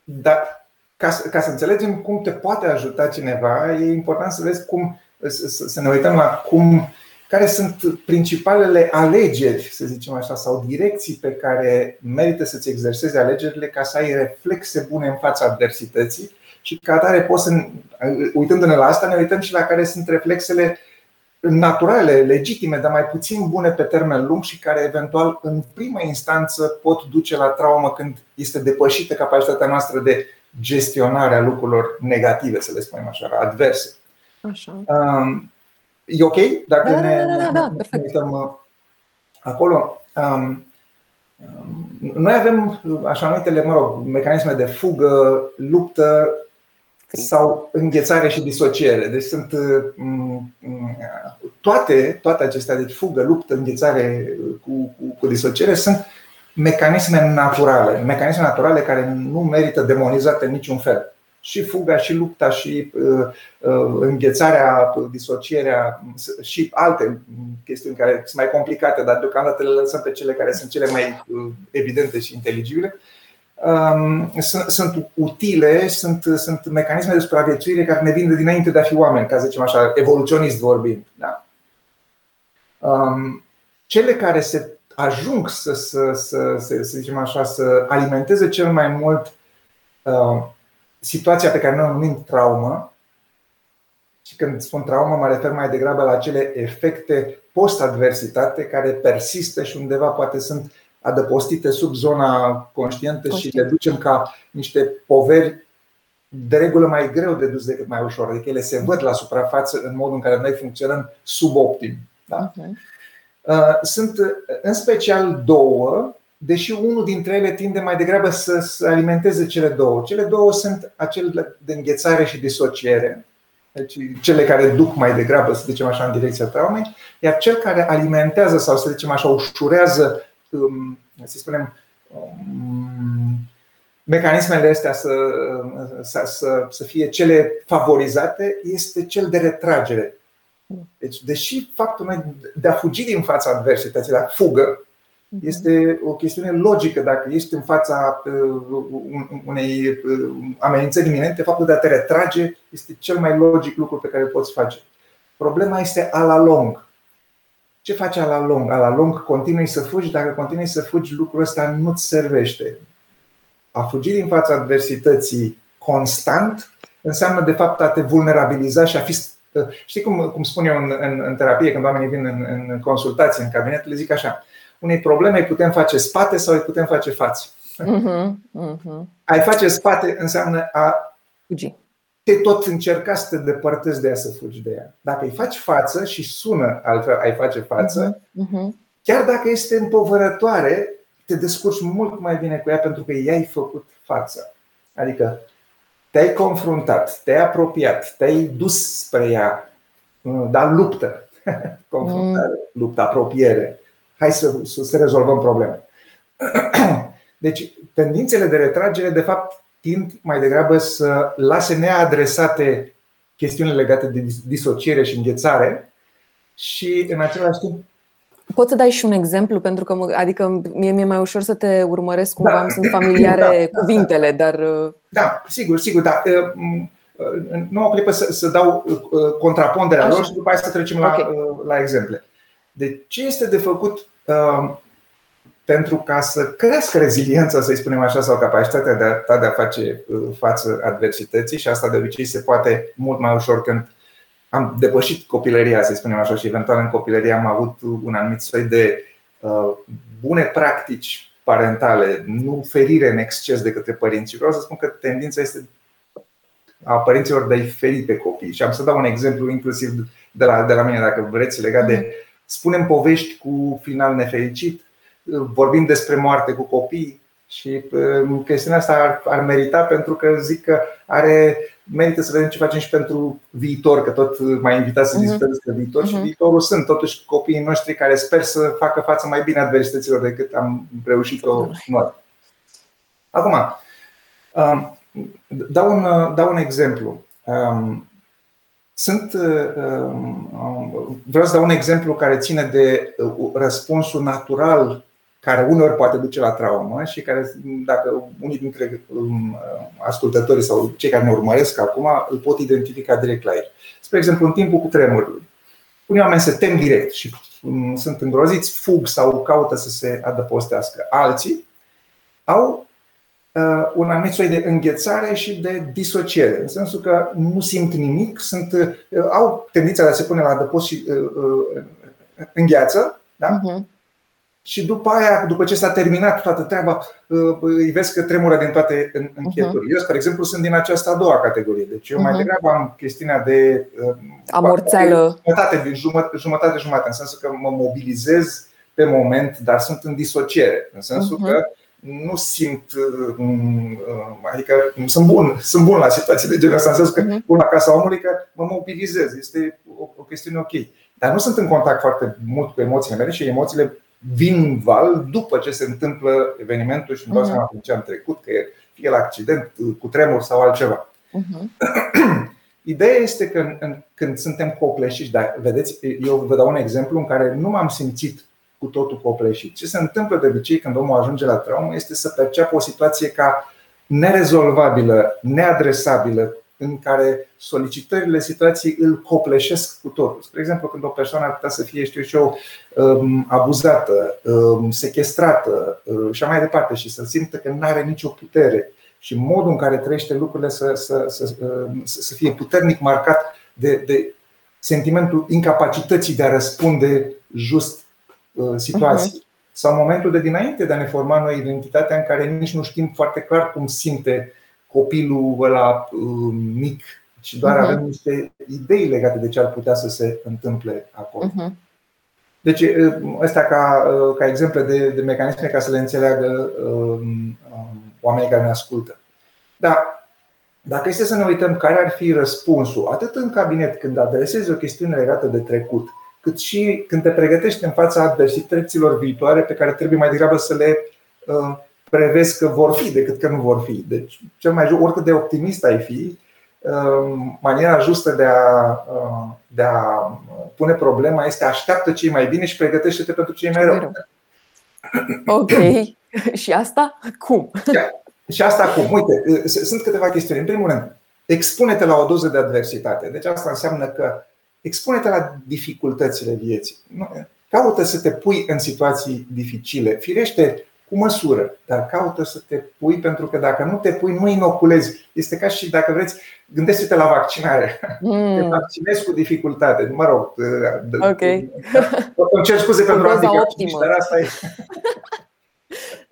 Dar ca, ca să înțelegem cum te poate ajuta cineva, e important să vezi cum să, să ne uităm la cum care sunt principalele alegeri, să zicem așa, sau direcții pe care merită să-ți exersezi alegerile ca să ai reflexe bune în fața adversității și ca atare poți să, uitându-ne la asta, ne uităm și la care sunt reflexele naturale, legitime, dar mai puțin bune pe termen lung și care eventual în prima instanță pot duce la traumă când este depășită capacitatea noastră de gestionare a lucrurilor negative, să le spunem așa, adverse. Așa. Um, e ok dacă da, ne, da, da, da, ne uităm uh, acolo? Um, noi avem așa numitele, mă rog, mecanisme de fugă, luptă sau înghețare și disociere. Deci sunt toate, toate acestea, deci fugă, luptă, înghețare cu, cu, cu disociere, sunt mecanisme naturale, mecanisme naturale care nu merită demonizate în niciun fel. Și fuga, și lupta, și uh, uh, înghețarea, disocierea și alte chestiuni care sunt mai complicate, dar deocamdată le lăsăm pe cele care sunt cele mai uh, evidente și inteligibile. Um, sunt, sunt utile, sunt, sunt mecanisme de supraviețuire care ne vin de dinainte de a fi oameni, ca să zicem așa, evoluționist vorbind. Da? Um, cele care se ajung să, să, să, să, să zicem așa, să alimenteze cel mai mult uh, situația pe care noi o numim traumă. Și când spun traumă, mă refer mai degrabă la acele efecte post-adversitate care persistă și undeva poate sunt adăpostite sub zona conștientă și le ducem ca niște poveri de regulă mai greu de dus decât mai ușor. Adică ele se văd la suprafață în modul în care noi funcționăm suboptim. Da? Okay. Uh, sunt uh, în special două, deși unul dintre ele tinde mai degrabă să, să alimenteze cele două. Cele două sunt acele de înghețare și disociere, deci cele care duc mai degrabă, să zicem așa, în direcția traumei, iar cel care alimentează sau, să zicem așa, ușurează, um, să spunem, um, mecanismele astea să, să, să, să fie cele favorizate, este cel de retragere. Deci, deși faptul de a fugi din fața adversității, de a fugă, mhm. este o chestiune logică. Dacă ești în fața uh, unei uh, amenințări iminente, faptul de a te retrage este cel mai logic lucru pe care îl poți face. Problema este a la lung. Ce faci a la lung? A la lung continui să fugi, dacă continui să fugi, lucrul ăsta nu-ți servește. A fugi din fața adversității constant înseamnă de fapt a te vulnerabiliza și a fi Știi cum, cum spun eu în, în, în terapie, când oamenii vin în, în consultații, în cabinet, le zic așa: unei probleme îi putem face spate sau îi putem face față. Uh-huh, uh-huh. Ai face spate înseamnă a fugi. Te tot încerca să te depărtezi de ea, să fugi de ea. Dacă îi faci față și sună altfel, ai face față, uh-huh, uh-huh. chiar dacă este împovărătoare, te descurci mult mai bine cu ea pentru că i-ai făcut față. Adică te-ai confruntat, te-ai apropiat, te-ai dus spre ea, uh, dar luptă. Confruntare, mm. luptă, apropiere. Hai să, să, să rezolvăm probleme. Deci, tendințele de retragere, de fapt, tind mai degrabă să lase neadresate chestiunile legate de disociere și înghețare și, în același timp, Poți să dai și un exemplu, pentru că adică mie mi-e mai ușor să te urmăresc cumva, da. sunt familiare da, da, cuvintele, da, dar. Uh, da, sigur, sigur, da. Uh, uh, nu o clipă să, să dau contraponderea Așa. lor și după aceea să trecem okay. la, la exemple. De ce este de făcut uh, pentru ca să crească reziliența, să-i spunem așa, sau capacitatea de a, de a face față adversității și asta de obicei se poate mult mai ușor când am depășit copilăria, să spunem așa, și eventual în copilărie am avut un anumit soi de uh, bune practici parentale, nu ferire în exces de către părinți. Și vreau să spun că tendința este a părinților de a-i feri pe copii. Și am să dau un exemplu inclusiv de la, de la mine, dacă vreți, legat de mm-hmm. spunem povești cu final nefericit, vorbim despre moarte cu copii, și uh, chestiunea asta ar, ar merita pentru că zic că are merită să vedem ce facem și pentru viitor, că tot mai invitați să mhm. discutăm despre viitor și mhm. viitorul sunt totuși copiii noștri care sper să facă față mai bine adversităților decât am reușit-o noi. Acum, um, dau un, dau un exemplu. Um, sunt, um, vreau să dau un exemplu care ține de uh, răspunsul natural care uneori poate duce la traumă și care, dacă unii dintre um, ascultătorii sau cei care ne urmăresc acum, îl pot identifica direct la el. Spre exemplu, în timpul cu tremurului. Unii oameni se tem direct și um, sunt îngroziți, fug sau caută să se adăpostească. Alții au uh, un anumit soi de înghețare și de disociere, în sensul că nu simt nimic, sunt, uh, au tendința de a se pune la adăpost și uh, îngheață, da? Uh-huh și după aia, după ce s-a terminat toată treaba, uh, îi vezi că tremură din toate încheturile. Uh-huh. Eu, spre exemplu, sunt din această a doua categorie. Deci eu uh-huh. mai mhm. degrabă am chestiunea de uh, amorțeală. Jumătate, jumătate, jumătate, în sensul că mă mobilizez pe moment, dar sunt în disociere. În sensul uh-huh. că nu simt, adică sunt bun, sunt bun la situații de genul ăsta, în sensul că mhm. bun la casa omului că mă mobilizez, este o, o chestiune ok. Dar nu sunt în contact foarte mult cu emoțiile mele și emoțiile vin în val după ce se întâmplă evenimentul și îmi dau mhm. seama uh ce am trecut, că e fie la accident, cu tremur sau altceva. Uh-huh. Ideea este că când suntem copleșiți, dar vedeți, eu vă dau un exemplu în care nu m-am simțit cu totul copleșit. Ce se întâmplă de obicei când omul ajunge la traumă este să perceapă o situație ca nerezolvabilă, neadresabilă, în care solicitările situației îl copleșesc cu totul. Spre exemplu, când o persoană ar putea să fie, știu și eu, um, abuzată, um, sequestrată uh, și mai departe și să simtă că nu are nicio putere și modul în care trăiește lucrurile să, să, să, um, să fie puternic marcat de, de sentimentul incapacității de a răspunde just uh, situației. Uh-huh. Sau momentul de dinainte de a ne forma noi identitatea în care nici nu știm foarte clar cum simte copilul ăla uh, mic, ci doar uh-huh. avem niște idei legate de ce ar putea să se întâmple acolo. Uh-huh. Deci, uh, ăsta ca, uh, ca exemple de, de mecanisme ca să le înțeleagă um, um, oamenii care ne ascultă. Dar dacă este să ne uităm care ar fi răspunsul, atât în cabinet când adresezi o chestiune legată de trecut, cât și când te pregătești în fața adversităților viitoare pe care trebuie mai degrabă să le uh, prevezi că vor fi decât că nu vor fi. Deci, cel mai oricât de optimist ai fi, um, maniera justă de a, uh, de a pune problema este așteaptă cei mai bine și pregătește-te pentru cei mai rău. Ok. și asta cum? Și asta cum? Uite, uh, sunt câteva chestiuni. În primul rând, expune-te la o doză de adversitate. Deci asta înseamnă că expune-te la dificultățile vieții. Caută să te pui în situații dificile. Firește, cu măsură, dar caută să te pui pentru că dacă nu te pui, nu inoculezi. Este ca și dacă vreți, gândește-te la vaccinare. Mm. Te vaccinezi cu dificultate. Mă rog, ok. Îmi cer scuze pentru handicap, dar asta e.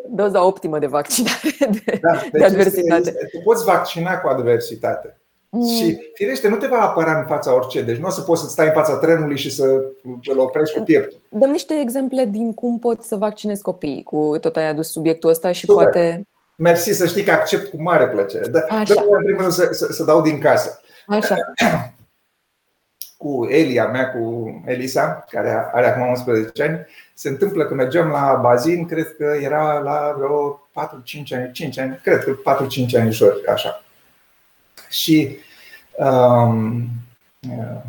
Doza optimă de vaccinare de, da, deci de adversitate. Este, te poți vaccina cu adversitate. Mm. Și firește, nu te va apăra în fața orice, deci nu o să poți să stai în fața trenului și să îl oprești cu pieptul. Dăm niște exemple din cum pot să vaccinezi copiii, cu tot ai adus subiectul ăsta și Super. poate. Mersi, să știi că accept cu mare plăcere. Dar în primul rând să, să, să dau din casă. Așa. Cu Elia mea, cu Elisa, care are acum 11 ani, se întâmplă că mergeam la bazin, cred că era la vreo 4-5 ani, 5 ani, cred că 4-5 ani așa. Și um, uh,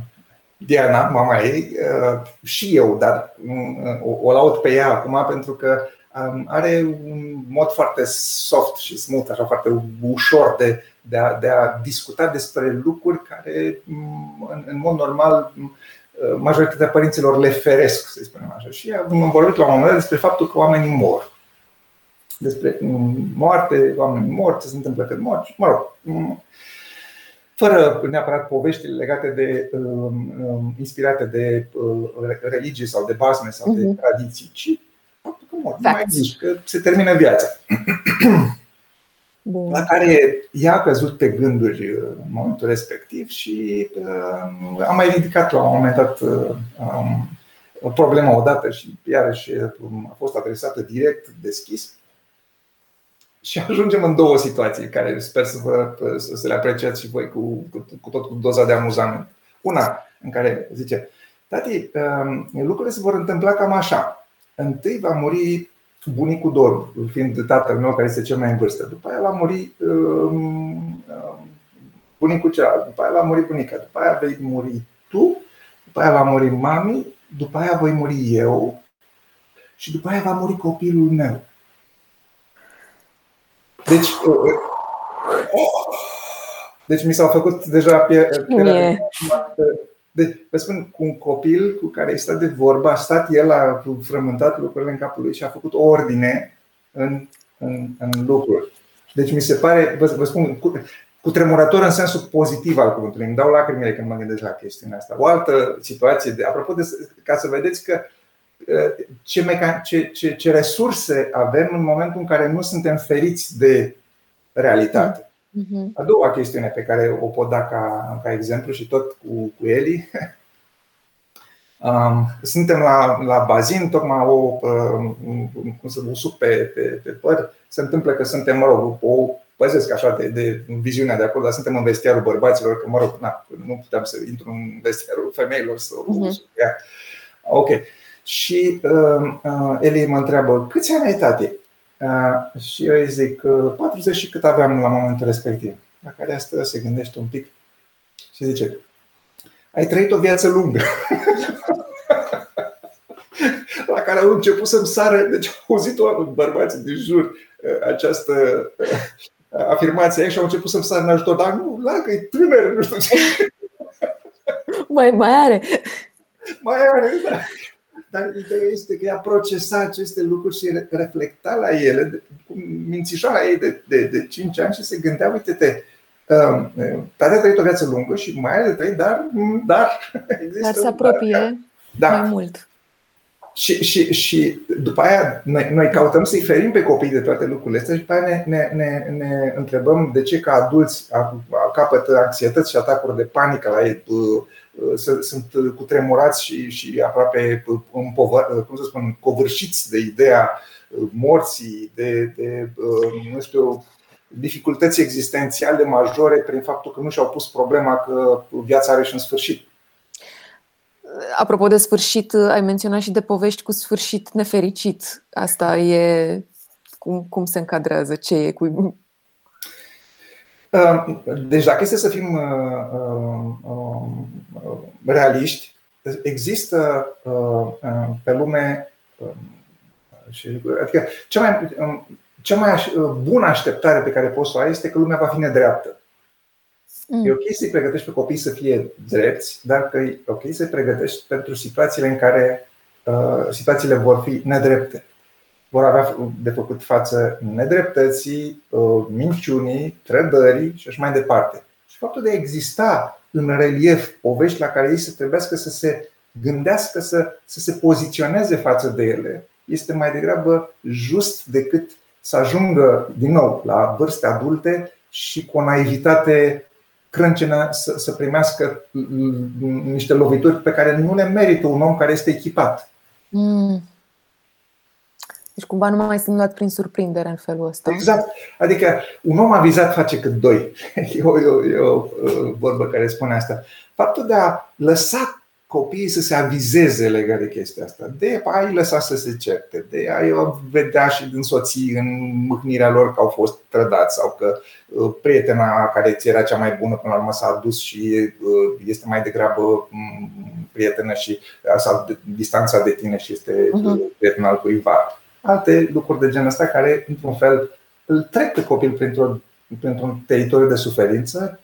Diana, mama ei, uh, și eu, dar uh, o, o laud pe ea acum pentru că um, are un mod foarte soft și smooth, așa foarte ușor de, de, a, de a discuta despre lucruri care, um, în, în mod normal, majoritatea părinților le feresc, să spunem așa. Și am vorbit la un moment dat despre faptul că oamenii mor. Despre moarte, oamenii mor, ce se întâmplă când mor. Mă rog, fără neapărat poveștile legate de um, um, inspirate de uh, religie sau de basme sau de uh-huh. tradiții, ci faptul că mor, mai zici, că se termină viața. Bun. La care ea a căzut pe gânduri uh, în momentul respectiv și uh, am mai ridicat la un moment dat uh, um, o problemă odată și iarăși uh, a fost adresată direct, deschis și ajungem în două situații care sper să, vă, să le apreciați și voi cu, cu, cu tot cu doza de amuzament. Una în care zice, tati, um, lucrurile se vor întâmpla cam așa. Întâi va muri bunicul Dor, fiind tatăl meu care este cel mai în vârstă. După aia va muri um, um, bunicul celălalt, după aia va muri bunica, după aia vei muri tu, după aia va muri mami, după aia voi muri eu și după aia va muri copilul meu. Deci, uh, uh, deci mi s-au făcut deja pe, deci, vă spun, cu un copil cu care ai stat de vorba, a stat el, a frământat lucrurile în capul lui și a făcut o ordine în, în, în lucruri. Deci mi se pare, vă, vă spun, cu, cu tremurător în sensul pozitiv al cuvântului. Îmi dau lacrimile când mă gândesc la chestiunea asta. O altă situație, de, apropo de, ca să vedeți că ce, mecan- ce, ce, ce resurse avem în momentul în care nu suntem feriți de realitate. Mhm. A doua chestiune pe care o pot da ca, ca exemplu și tot cu, cu Eli Suntem la, la bazin, tocmai o, cum să usuc pe, pe, pe păr. Se întâmplă că suntem, mă rog, o păzesc așa de, de viziunea de acolo, dar suntem în vestiarul bărbaților, că mă rog, na, nu puteam să intru în vestiarul femeilor să uh-huh. Ok. Și uh, uh, Eli mă întreabă, câți ani ai, tati? Uh, și eu îi zic, uh, 40 și cât aveam la momentul respectiv. La care asta se gândește un pic și zice, ai trăit o viață lungă. la care au început să-mi sară, deci au auzit-o bărbații din jur uh, această uh, afirmație și au început să-mi sară în ajutor, dar nu, la că e tânăr, nu știu ce. Mai, mai are. Mai are, da. Dar ideea este că ea procesa aceste lucruri și reflecta la ele, cu mințișoara ei de, de, de 5 ani și se gândea, uite-te, um, tata a trăit o viață lungă și mai are de trăit, dar, dar există Dar se apropie da. mai mult. Și, și, și după aia noi, noi căutăm să-i ferim pe copii de toate lucrurile astea și după aia ne, ne, ne, ne întrebăm de ce ca adulți capătă anxietăți și atacuri de panică la ei sunt cutremurați și, și aproape împovă, cum să spun, covârșiți de ideea morții, de, de nu știu, dificultăți existențiale majore prin faptul că nu și-au pus problema că viața are și un sfârșit. Apropo de sfârșit, ai menționat și de povești cu sfârșit nefericit. Asta e cum, cum se încadrează? Ce e cu deci, dacă este să fim uh, uh, uh, realiști, există pe lume. Adică, cea mai, um, cea mai bună așteptare pe care poți să o ai este că lumea va fi nedreaptă. Mm. E ok să-i pregătești pe copii să fie drepți, dar că e ok să-i pregătești pentru situațiile în care uh, situațiile vor fi nedrepte vor avea de făcut față nedreptății, uh, minciunii, trădării și așa mai departe. Și faptul de a exista în relief povești la care ei să trebuiască să se gândească să, să se poziționeze față de ele este mai degrabă just decât să ajungă din nou la vârste adulte și cu o naivitate crâncenă să, să primească niște lovituri pe care nu le merită un om care este echipat. Mm. Deci cumva nu mai sunt luat prin surprindere în felul ăsta. Exact. Adică un om avizat face cât doi. E o, e o, e o vorbă care spune asta. Faptul de a lăsa copiii să se avizeze legat de chestia asta, de a-i lăsa să se certe, de a-i vedea și din soții în mâhnirea lor că au fost trădați sau că uh, prietena care ți era cea mai bună până la urmă s-a adus și uh, este mai degrabă mm, prietenă și s-a distanța de tine și este uh-huh. prietena al cuiva alte lucruri de genul ăsta care, într-un fel, îl trec pe copil printr-o, printr-un teritoriu de suferință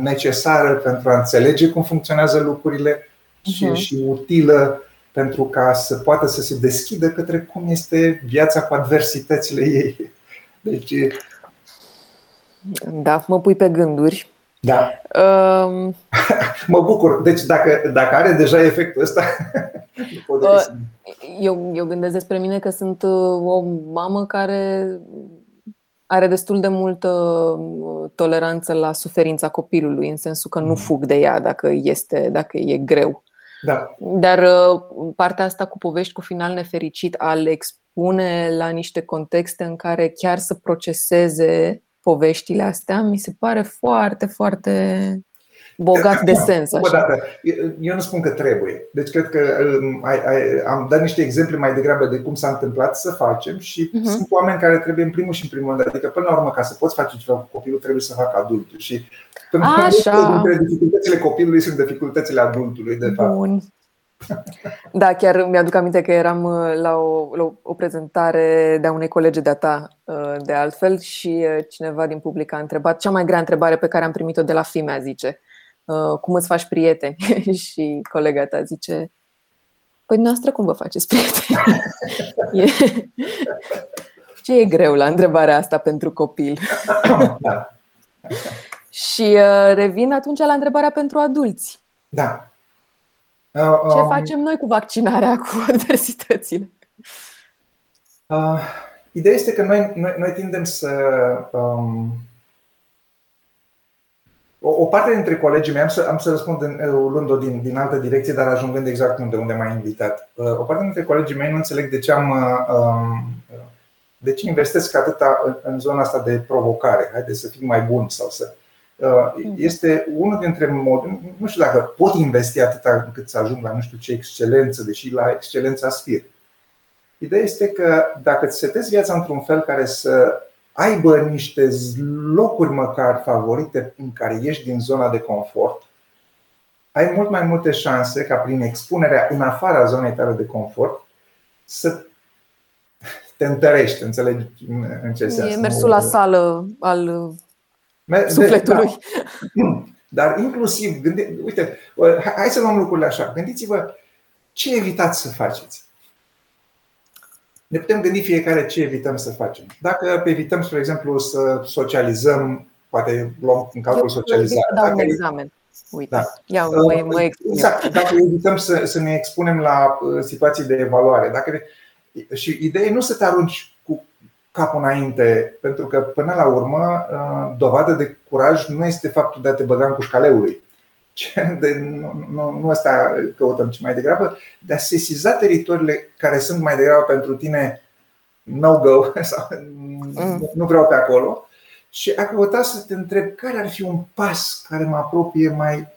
necesară pentru a înțelege cum funcționează lucrurile și, uh-huh. și utilă pentru ca să poată să se deschidă către cum este viața cu adversitățile ei. Deci. Da, mă pui pe gânduri. Da. Um... mă bucur. Deci, dacă, dacă are deja efectul ăsta, uh, eu, eu gândesc despre mine că sunt uh, o mamă care are destul de multă uh, toleranță la suferința copilului, în sensul că nu mm. fug de ea dacă, este, dacă e greu. Da. Dar uh, partea asta cu povești cu final nefericit, al expune la niște contexte în care chiar să proceseze poveștile astea, mi se pare foarte, foarte bogat de sens. Așa. Eu nu spun că trebuie. Deci cred că um, ai, ai, am dat niște exemple mai degrabă de cum s-a întâmplat să facem și uh-huh. sunt oameni care trebuie în primul și în primul rând. Adică până la urmă, ca să poți face ceva cu copilul, trebuie să facă adultul. Și Așa. dintre dificultățile copilului sunt dificultățile adultului, de fapt. Bun. Da, chiar mi-aduc aminte că eram uh, la o, la o prezentare de a unei colege de-a ta, uh, de altfel, și uh, cineva din public a întrebat, cea mai grea întrebare pe care am primit-o de la fimea, zice, Uh, cum îți faci prieteni? și colega ta zice, păi noastră cum vă faceți prieteni? e... Ce e greu la întrebarea asta pentru copil? și uh, revin atunci la întrebarea pentru adulți. Da. Uh, um... Ce facem noi cu vaccinarea, cu adversitățile? Uh, ideea este că noi, noi, noi tindem să um, o, o parte dintre colegii mei, am să, am să răspund în, luând-o din, din altă direcție, dar ajungând exact unde, unde m-ai invitat. O parte dintre colegii mei nu înțeleg de ce am. Um, de ce investesc atâta în, în zona asta de provocare? Haideți să fim mai buni sau să. Mhm. Este unul dintre moduri, nu știu dacă pot investi atâta încât să ajung la nu știu ce excelență, deși la excelență aspir. Ideea este că dacă îți setezi viața într-un fel care să aibă niște locuri măcar favorite în care ieși din zona de confort, ai mult mai multe șanse ca prin expunerea în afara zonei tale de confort să te întărești, înțelegi în ce sens. E mersul la sală al sufletului. Da. Dar inclusiv, gândi, uite, hai să luăm lucrurile așa. Gândiți-vă ce evitați să faceți ne putem gândi fiecare ce evităm să facem. Dacă evităm, spre exemplu, să socializăm, poate luăm în calcul socializarea. Dau un examen. Uite, da. Ia, mă, mă exact. Dacă evităm să, să ne expunem la uh, situații de evaluare. Dacă, și ideea e nu să te arunci cu capul înainte, pentru că până la urmă uh, dovadă de curaj nu este faptul de a te băga în cușcaleului de, nu, nu, nu asta căutăm, ci mai degrabă de a sesiza teritoriile care sunt mai degrabă pentru tine no-go sau mm. nu vreau pe acolo și a căuta să te întreb care ar fi un pas care mă apropie mai,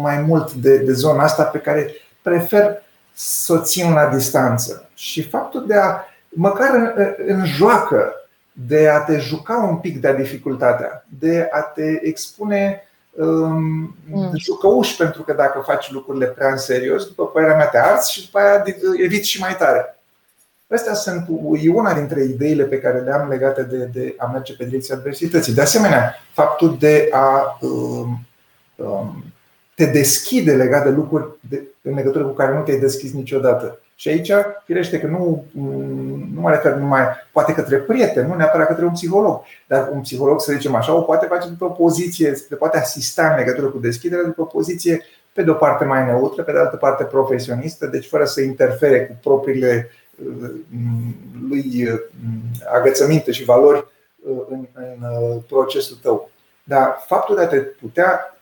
mai mult de, de zona asta pe care prefer să o țin la distanță. Și faptul de a, măcar în, în joacă, de a te juca un pic de dificultatea, de a te expune mm. jucăuși, pentru că dacă faci lucrurile prea în serios, după părerea mea te arți și după aia eviți și mai tare. Astea sunt e una dintre ideile pe care le am legate de, de a merge pe direcția adversității. De asemenea, faptul de a um, um, te deschide legat de lucruri de, în legătură cu care nu te-ai deschis niciodată. Și aici, firește că nu, nu mă refer numai, poate către prieten, nu neapărat către un psiholog, dar un psiholog, să zicem așa, o poate face după o poziție, se poate asista în legătură cu deschiderea după o poziție, pe de o parte mai neutră, pe de altă parte profesionistă, deci fără să interfere cu propriile uh, lui uh, agățăminte și valori uh, în, în procesul tău. Dar faptul de a te putea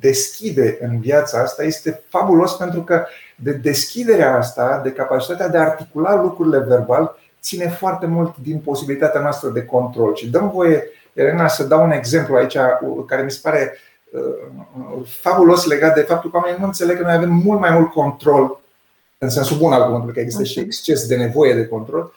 deschide în viața asta este fabulos pentru că de deschiderea asta, de capacitatea de a articula lucrurile verbal, ține foarte mult din posibilitatea noastră de control. Și dăm voie, Elena, să dau un exemplu aici care mi se pare uh, fabulos legat de faptul că oamenii nu înțeleg că noi avem mult mai mult control, în sensul bun al cuvântului, că există și exces de nevoie de control,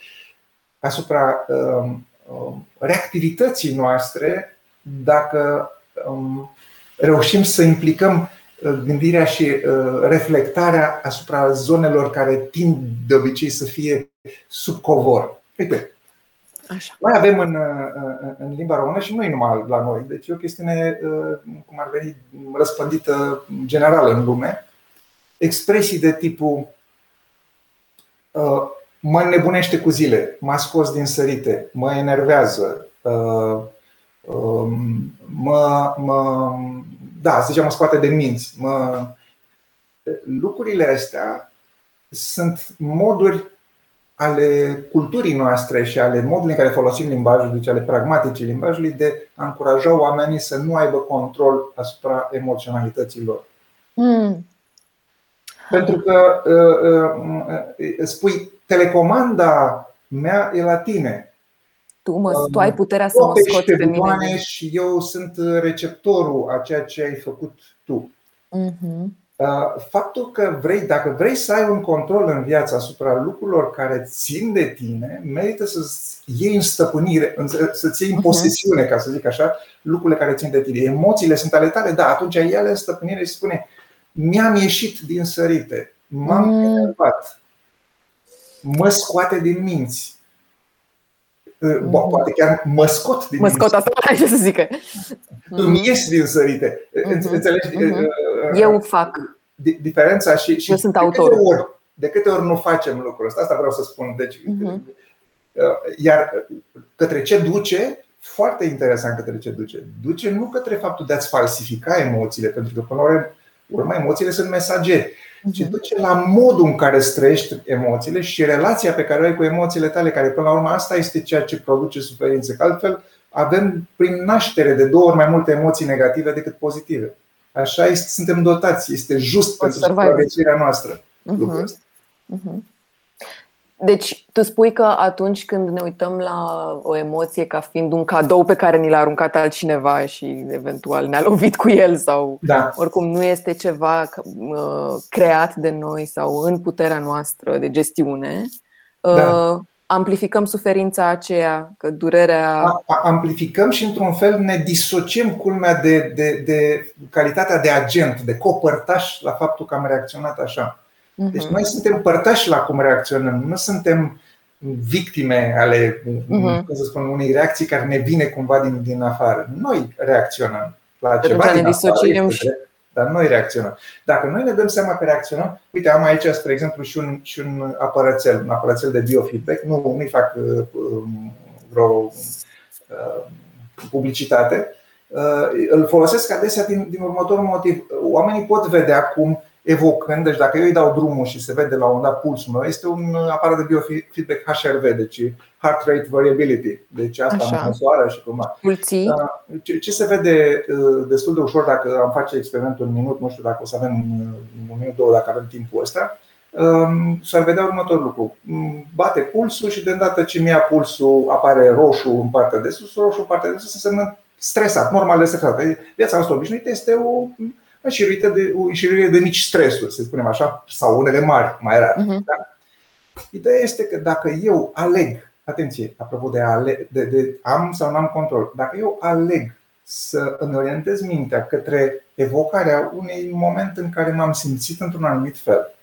asupra um, um, reactivității noastre dacă um, reușim să implicăm uh, gândirea și uh, reflectarea asupra zonelor care tind de obicei să fie sub covor. Uite, Așa. Noi avem în, uh, în limba română și nu e numai la noi, deci e o chestiune, cum ar veni, răspândită generală în lume, expresii de tipul mă nebunește cu zile, m-a scos din sărite, mă enervează, um, mă, mă, da, să zicem, mă scoate de minți. Mă... Lucrurile astea sunt moduri ale culturii noastre și ale modului în care folosim limbajul, deci ale pragmaticii limbajului, de a încuraja oamenii să nu aibă control asupra emoționalității lor. Mm. Pentru că uh, uh, uh, spui, telecomanda mea e la tine. Tu, mă, tu ai puterea să mă scoți pe mine. Și eu sunt receptorul a ceea ce ai făcut tu. Uh-huh. Faptul că vrei, dacă vrei să ai un control în viață asupra lucrurilor care țin de tine, merită să iei în stăpânire, să-ți iei în mhm. posesiune, ca să zic așa, lucrurile care țin de tine. Emoțiile sunt ale tale, da, atunci ai ele în stăpânire și spune mi-am ieșit din sărite, m-am mm. enervat, mă scoate din minți, Bo, poate chiar mă scot din Mă scot, asta ce să zică. Îmi ies din sărite. Mm-hmm. Înțelegi? Mm-hmm. Eu fac. Diferența și, și Eu sunt autor. De, ori, de câte ori nu facem lucrul ăsta, asta vreau să spun. Deci, mm-hmm. Iar către ce duce, foarte interesant către ce duce. Duce nu către faptul de a-ți falsifica emoțiile, pentru că până la urmă emoțiile sunt mesageri ci duce la modul în care îți trăiești emoțiile și relația pe care o ai cu emoțiile tale, care până la urmă asta este ceea ce produce suferință. Că altfel, avem prin naștere de două ori mai multe emoții negative decât pozitive. Așa este, suntem dotați, este just pentru supraviețuirea noastră. Uh-huh. Uh-huh. Deci, tu spui că atunci când ne uităm la o emoție ca fiind un cadou pe care ni l-a aruncat altcineva și eventual ne-a lovit cu el sau da. oricum nu este ceva uh, creat de noi sau în puterea noastră de gestiune, uh, da. amplificăm suferința aceea, că durerea. Amplificăm și într-un fel ne disociem culmea de, de, de calitatea de agent, de copărtaș la faptul că am reacționat așa. Deci mhm. noi suntem părtași la cum reacționăm, nu suntem victime ale uh-huh. cum să spun, unei reacții care ne vine cumva din, din afară. Noi reacționăm la ceva din afară, și... dar noi reacționăm. Dacă noi ne dăm seama că reacționăm, uite, am aici, spre exemplu, și un, și un apărățel, un apărățel de biofeedback, nu, nu-i fac uh, um, vreo uh, publicitate, uh, îl folosesc adesea din, din următorul motiv. Oamenii pot vedea cum evocând, deci dacă eu îi dau drumul și se vede la un dat pulsul meu, este un aparat de biofeedback HRV, deci Heart Rate Variability. Deci asta Așa. măsoară și cum da, ce, ce se vede uh, destul de ușor dacă am face experimentul în minut, nu știu dacă o să avem un minut, două, dacă avem timpul ăsta, um, s-ar vedea următorul lucru. Mm, bate pulsul și de îndată ce mi-a pulsul apare roșu în partea de sus, roșu în partea de sus înseamnă stresat, normal de stresat. Viața noastră obișnuită este o înșiruită de, o înșiruire de mici stresuri, să spunem așa, sau unele mari, mai rar. Uh-huh. Da? Ideea este că dacă eu aleg, atenție, apropo de, ale, de, de am sau nu am control, dacă eu aleg să îmi orientez mintea către evocarea unui moment în care m-am simțit într-un anumit fel.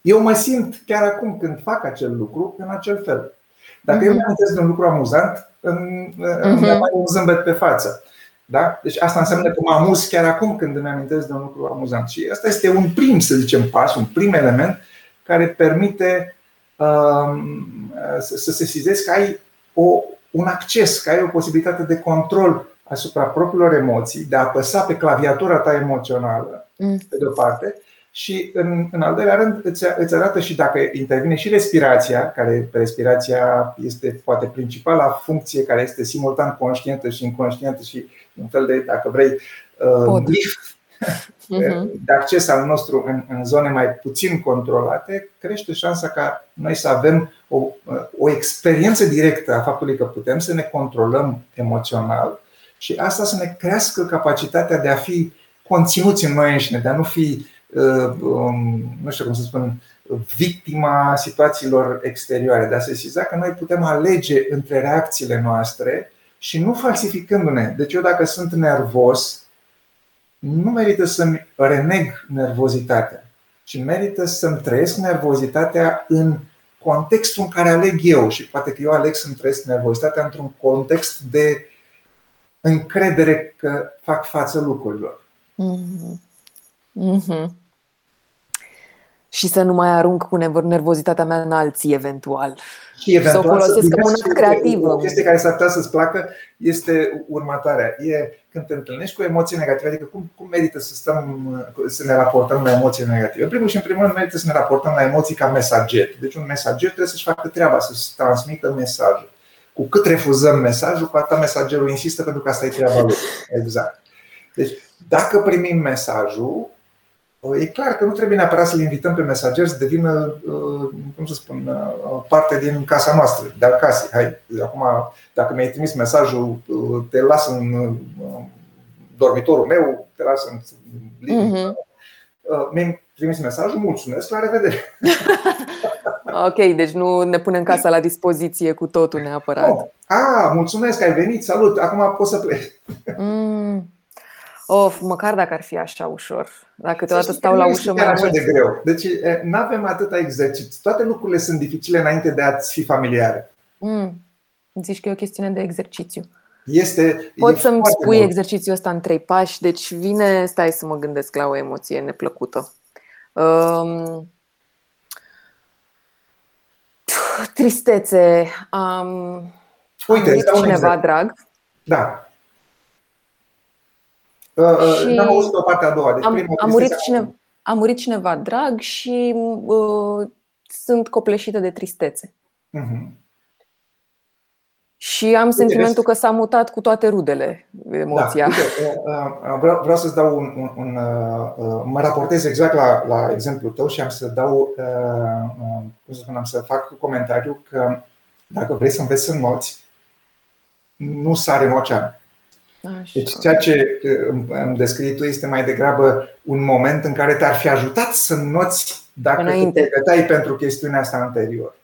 Eu mă simt chiar acum când fac acel lucru în acel fel. Dacă uh-huh. eu mi-am de un lucru amuzant, îmi, uh-huh. îmi un zâmbet pe față. Da? Deci asta înseamnă că mă amuz chiar acum când îmi amintesc de un lucru amuzant. Și asta este un prim, să zicem, pas, un prim element care permite um, să se sizezi că ai o, un acces, că ai o posibilitate de control asupra propriilor emoții, de a apăsa pe claviatura ta emoțională, mm. pe de-o parte, și în, în al doilea rând îți, îți arată și dacă intervine și respirația, care respirația este poate principala funcție care este simultan conștientă și inconștientă și un fel de, dacă vrei, uh, lift mhm. de acces al nostru în, în zone mai puțin controlate, crește șansa ca noi să avem o, uh, o experiență directă a faptului că putem să ne controlăm emoțional și asta să ne crească capacitatea de a fi conținuți în noi înșine, de a nu fi Uh, um, nu știu cum să spun, victima situațiilor exterioare, de a se siza că noi putem alege între reacțiile noastre și nu falsificându-ne. Deci eu dacă sunt nervos, nu merită să-mi reneg nervozitatea, ci merită să-mi trăiesc nervozitatea în contextul în care aleg eu și poate că eu aleg să-mi trăiesc nervozitatea într-un context de încredere că fac față lucrurilor. Mm-hmm. Mm-hmm și să nu mai arunc cu nervozitatea mea în alții eventual. Și eventual să o folosesc ca un creativă. O chestie care s-ar putea să-ți placă este următoarea. E când te întâlnești cu emoții negative, adică cum, cum merită să stăm, să ne raportăm la emoții negative. În primul și în primul rând merită să ne raportăm la emoții ca mesager. Deci un mesager trebuie să-și facă treaba, să-și transmită mesajul. Cu cât refuzăm mesajul, cu atât mesagerul insistă pentru că asta e treaba lui. Exact. Deci, dacă primim mesajul, E clar că nu trebuie neapărat să-l invităm pe mesager să devină, uh, cum să spun, uh, parte din casa noastră, de acasă. Hai, acum, dacă mi-ai trimis mesajul, uh, te las în dormitorul meu, te las în mm-hmm. Mi-ai trimis mesajul, mulțumesc, la revedere! ok, deci nu ne punem casa la dispoziție cu totul neapărat. Oh. A, mulțumesc că ai venit, salut, acum poți să pleci. Mm. Of, măcar dacă ar fi așa ușor. Dacă câteodată stau la ușă mai așa de greu. Deci nu avem atâta exercițiu. Toate lucrurile sunt dificile înainte de a-ți fi familiare. Mm. Zici că e o chestiune de exercițiu. Este, Poți să-mi spui mult. exercițiul ăsta în trei pași, deci vine, stai să mă gândesc la o emoție neplăcută. Um, tristețe. Um, Uite, am cineva exact. drag. Da. Uh, uh, și N-am auzit o parte a doua. Deci am, a, murit cineva, a murit cineva drag și uh, sunt copleșită de tristețe. Uh-huh. Și am sentimentul că s-a mutat cu toate rudele emoția. Da, uite, uh, vreau, vreau să-ți dau un. un, un mă raportez exact la, la exemplul tău și am să dau, cum să spun, am să fac comentariu că dacă vrei să înveți să noți, nu sare în ocean. Deci ceea ce îmi descrii tu este mai degrabă un moment în care te-ar fi ajutat să noți dacă Înainte. te pregăteai pentru chestiunea asta anterior.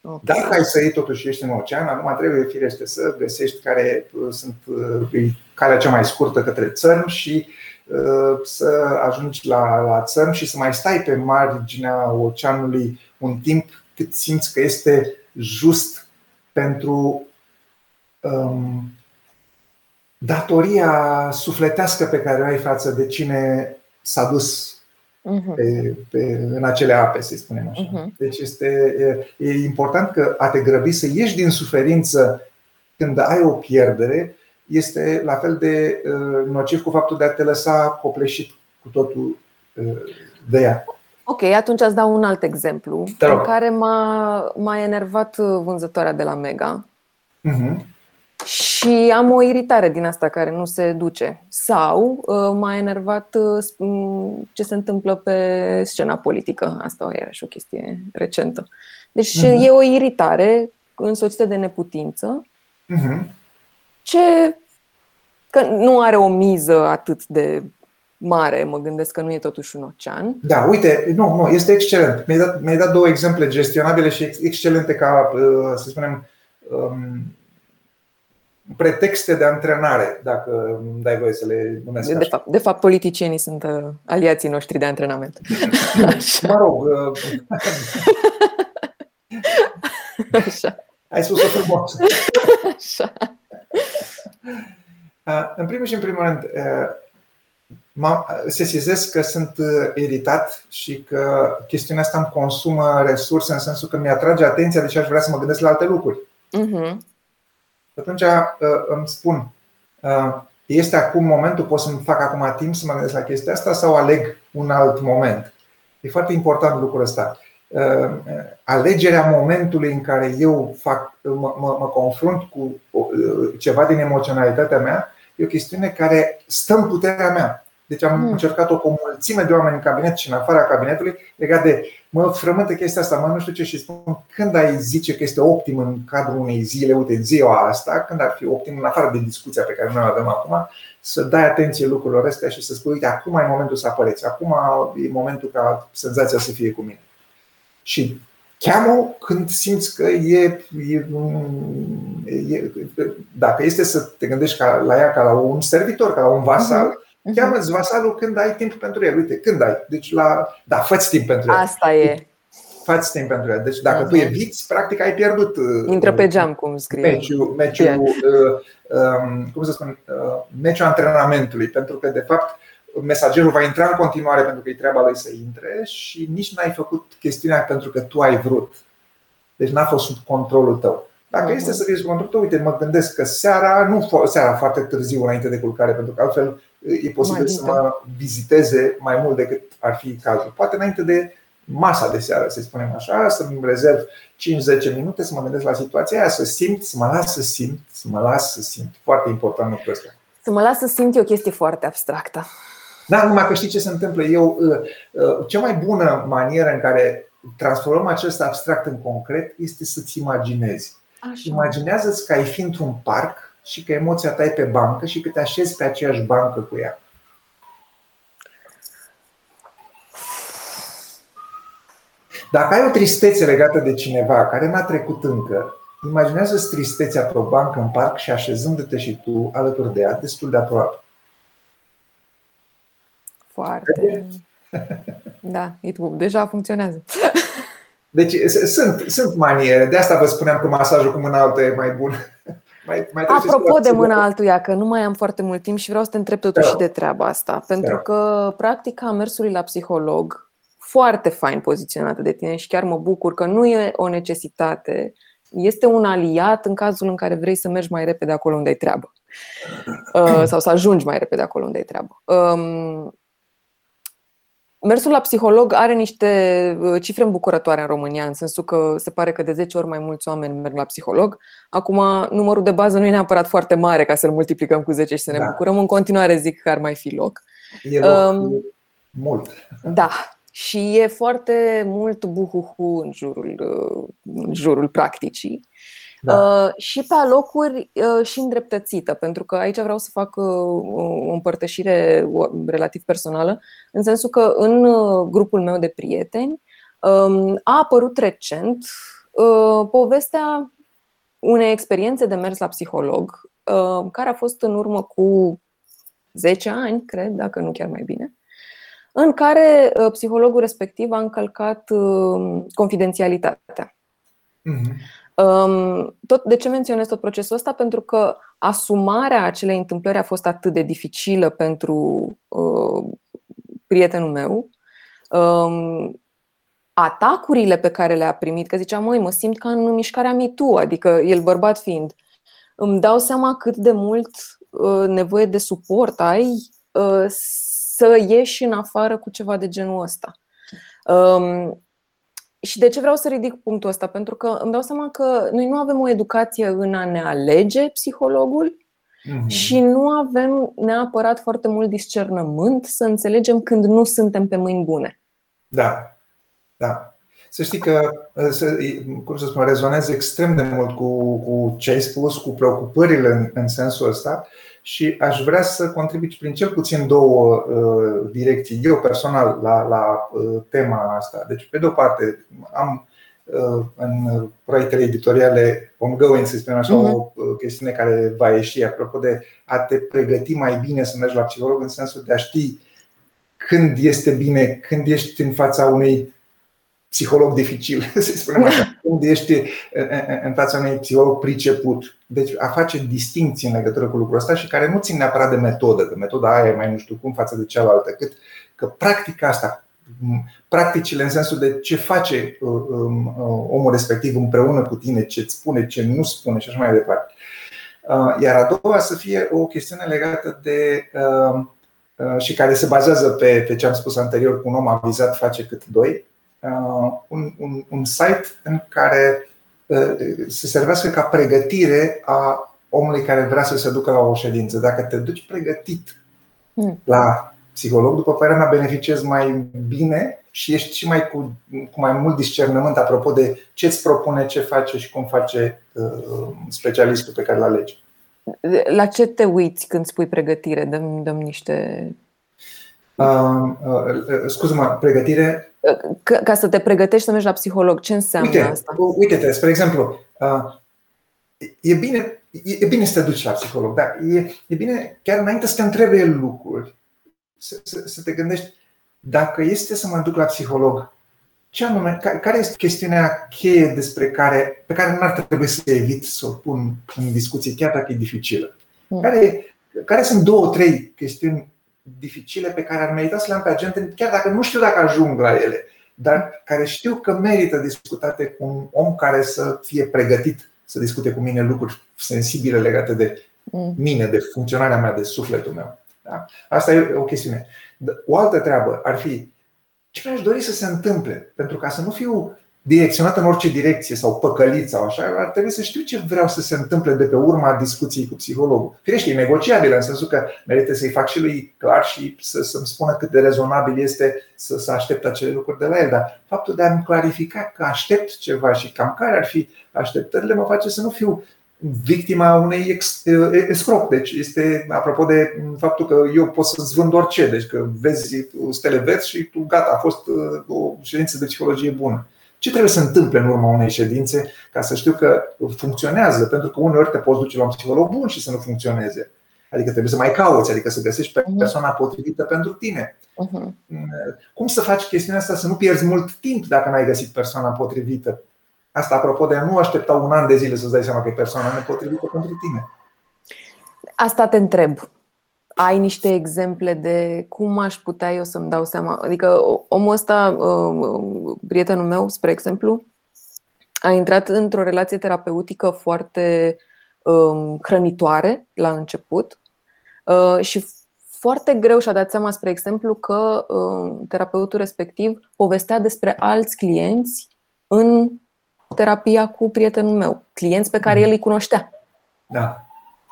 Okay. Dacă ai sărit totuși ești în ocean, acum trebuie firește să găsești care uh, sunt uh, calea cea mai scurtă către țărm și uh, să ajungi la, la țărm și să mai stai pe marginea oceanului un timp cât simți că este just pentru um, datoria sufletească pe care o ai față de cine s-a dus mhm. pe, pe, în acele ape, să spunem așa. Mhm. Deci este e, e important că a te grăbi să ieși din suferință când ai o pierdere este la fel de uh, nociv cu faptul de a te lăsa copleșit cu totul uh, de ea. Ok, atunci îți dau un alt exemplu în care m-a, m-a enervat vânzătoarea de la Mega. Uh-huh și am o iritare din asta care nu se duce. Sau uh, m-a enervat uh, ce se întâmplă pe scena politică. Asta era și o chestie recentă. Deci uh-huh. e o iritare însoțită de neputință. Uh-huh. Ce că nu are o miză atât de mare, mă gândesc că nu e totuși un ocean. Da, uite, nu, nu, este excelent. Mi-ai dat, mi-ai dat două exemple gestionabile și excelente ca, uh, să spunem, um, pretexte de antrenare, dacă îmi dai voie să le numesc de, fapt, de fapt, politicienii sunt uh, aliații noștri de antrenament. Așa. Mă rog. Uh, Așa. Ai spus-o frumos. Așa. Uh, în primul și în primul rând, se sesizez că sunt iritat și că chestiunea asta îmi consumă resurse în sensul că mi-atrage atenția, deși aș vrea să mă gândesc la alte lucruri. Uh-huh atunci uh, îmi spun, uh, este acum momentul, pot să-mi fac acum timp să mă gândesc la chestia asta sau aleg un alt moment? E foarte important lucrul ăsta. Uh, alegerea momentului în care eu fac, mă, mă, mă confrunt cu ceva din emoționalitatea mea e o chestiune care stă în puterea mea. Deci am mm. încercat-o cu o mulțime de oameni în cabinet și în afara cabinetului legat de mă frământă chestia asta, mă nu știu ce și spun când ai zice că este optim în cadrul unei zile, uite, în ziua asta, când ar fi optim în afară de discuția pe care noi o avem acum, să dai atenție lucrurilor astea și să spui, uite, acum e momentul să apăreți, acum e momentul ca senzația să fie cu mine. Și cheamă când simți că e, e, e, dacă este să te gândești ca, la ea ca la un servitor, ca la un vasal, uh-huh Mhm. Cheamă-ți vasalul când ai timp pentru el. Uite, când ai. Deci la. Da, fă timp pentru el. Asta e. Fă timp pentru el. Deci dacă uh-huh. tu eviți, practic ai pierdut. Uh, Intră pe geam, cum scrie. Meciul, meciul yeah. uh, um, cum să spun, uh, meciul antrenamentului. Pentru că, de fapt, mesagerul va intra în continuare pentru că e treaba lui să intre și nici n-ai făcut chestiunea pentru că tu ai vrut. Deci n-a fost sub controlul tău. Dacă este să fie sub controlul tău, uite, mă gândesc că seara, nu seara foarte târziu înainte de culcare, pentru că altfel e posibil să mă viziteze mai mult decât ar fi cazul. Poate înainte de masa de seară, să spunem așa, să-mi rezerv 5-10 minute să mă gândesc la situația aia, să simt, să mă las să simt, să mă las să simt. Foarte important lucrul ăsta. Să mă las să simt e o chestie foarte abstractă. Da, numai că știi ce se întâmplă. Eu, uh, uh, cea mai bună manieră în care transformăm acest abstract în concret este să-ți imaginezi. Așa. Imaginează-ți că ai fi într-un parc și că emoția ta e pe bancă și că te așezi pe aceeași bancă cu ea. Dacă ai o tristețe legată de cineva care n-a trecut încă, imaginează-ți tristețea pe o bancă în parc și așezându-te și tu alături de ea, destul de aproape. Foarte. Da, deja funcționează. Deci sunt, sunt maniere. De asta vă spuneam că masajul cu mâna altă e mai bun. Mai, mai Apropo de mâna altuia, că nu mai am foarte mult timp și vreau să te întreb totuși da. de treaba asta. Pentru că practica mersului la psiholog, foarte fain poziționată de tine și chiar mă bucur că nu e o necesitate, este un aliat în cazul în care vrei să mergi mai repede acolo unde ai treabă. Uh, sau să ajungi mai repede acolo unde ai treabă. Um, mersul la psiholog are niște uh, cifre îmbucurătoare în România, în sensul că se pare că de 10 ori mai mulți oameni merg la psiholog. Acum, numărul de bază nu e neapărat foarte mare ca să-l multiplicăm cu 10 și să ne da. bucurăm. În continuare zic că ar mai fi loc. E loc um, mult. Da, și e foarte mult buhuhu în jurul, în jurul practicii. Da. Uh, și pe alocuri uh, și îndreptățită, pentru că aici vreau să fac uh, o împărtășire relativ personală, în sensul că în uh, grupul meu de prieteni um, a apărut recent uh, povestea unei experiențe de mers la psiholog, uh, care a fost în urmă cu 10 ani, cred, dacă nu chiar mai bine, în care uh, psihologul respectiv a încălcat uh, confidențialitatea. Mm-hmm. Tot, de ce menționez tot procesul ăsta? Pentru că asumarea acelei întâmplări a fost atât de dificilă pentru uh, prietenul meu. Um, atacurile pe care le-a primit, că zicea, măi, mă simt ca în mișcarea MeToo, adică el bărbat fiind, îmi dau seama cât de mult uh, nevoie de suport ai uh, să ieși în afară cu ceva de genul ăsta. Um, și de ce vreau să ridic punctul ăsta? Pentru că îmi dau seama că noi nu avem o educație în a ne alege psihologul mm-hmm. și nu avem neapărat foarte mult discernământ să înțelegem când nu suntem pe mâini bune. Da, da. Să știi că, să, cum să spun, rezonez extrem de mult cu, cu ce ai spus, cu preocupările în, în sensul ăsta și aș vrea să contribui prin cel puțin două uh, direcții, eu personal, la, la uh, tema asta. Deci, pe de o parte, am uh, în proiectele editoriale ongoing, să spunem așa, uh-huh. o uh, chestiune care va ieși apropo de a te pregăti mai bine să mergi la psiholog, în sensul de a ști când este bine, când ești în fața unui psiholog dificil, să spunem așa, când ești în fața unui psiholog priceput. Deci a face distinții în legătură cu lucrul ăsta și care nu țin neapărat de metodă, că metoda aia e mai nu știu cum față de cealaltă, cât că practica asta, practicile în sensul de ce face uh, um, uh, omul respectiv împreună cu tine, ce îți spune, ce nu spune și așa mai departe. Uh, iar a doua să fie o chestiune legată de și care se bazează pe, pe ce am spus anterior, cu un om avizat face cât doi, Uh, un, un, un site în care uh, se servească ca pregătire a omului care vrea să se ducă la o ședință. Dacă te duci pregătit hmm. la psiholog, după părerea mea, beneficiezi mai bine și ești și mai cu, cu mai mult discernământ apropo de ce îți propune, ce face și cum face uh, specialistul pe care îl alegi. La ce te uiți când spui pregătire? Dăm, dăm niște. Uh, uh, scuză-mă, pregătire ca să te pregătești să mergi la psiholog, ce înseamnă uite, asta? Uite-te, spre exemplu, e bine, e bine să te duci la psiholog, dar e, e bine chiar înainte să te întrebe el lucruri, să, să, să te gândești dacă este să mă duc la psiholog, ce anume, care este chestiunea cheie despre care, pe care nu ar trebui să evit să o pun în discuție, chiar dacă e dificilă? Mm. Care, care sunt două, trei chestiuni dificile pe care ar merita să le am pe agenda, chiar dacă nu știu dacă ajung la ele, dar care știu că merită discutate cu un om care să fie pregătit să discute cu mine lucruri sensibile legate de mm. mine, de funcționarea mea, de sufletul meu. Da? Asta e o chestiune. O altă treabă ar fi ce mi-aș dori să se întâmple pentru ca să nu fiu direcționat în orice direcție sau păcălit sau așa, ar trebui să știu ce vreau să se întâmple de pe urma discuției cu psihologul. Firește, e negociabil în sensul că merită să-i fac și lui clar și să, să-mi spună cât de rezonabil este să, să aștept acele lucruri de la el. Dar faptul de a-mi clarifica că aștept ceva și cam care ar fi așteptările mă face să nu fiu victima unei escroc. Deci este apropo de faptul că eu pot să-ți vând orice. Deci că vezi stele verzi și tu gata, a fost uh, o ședință de psihologie bună. Ce trebuie să întâmple în urma unei ședințe ca să știu că funcționează? Pentru că uneori te poți duce la un psiholog bun și să nu funcționeze. Adică trebuie să mai cauți, adică să găsești pe mhm. persoana potrivită pentru tine. Uh-huh. Cum să faci chestiunea asta să nu pierzi mult timp dacă n-ai găsit persoana potrivită? Asta apropo de a nu aștepta un an de zile să-ți dai seama că e persoana nepotrivită pentru tine. Asta te întreb ai niște exemple de cum aș putea eu să-mi dau seama? Adică omul ăsta, uh, prietenul meu, spre exemplu, a intrat într-o relație terapeutică foarte um, hrănitoare la început uh, și foarte greu și-a dat seama, spre exemplu, că terapeutul respectiv povestea despre alți clienți în terapia cu prietenul meu, clienți pe care el îi cunoștea. Da.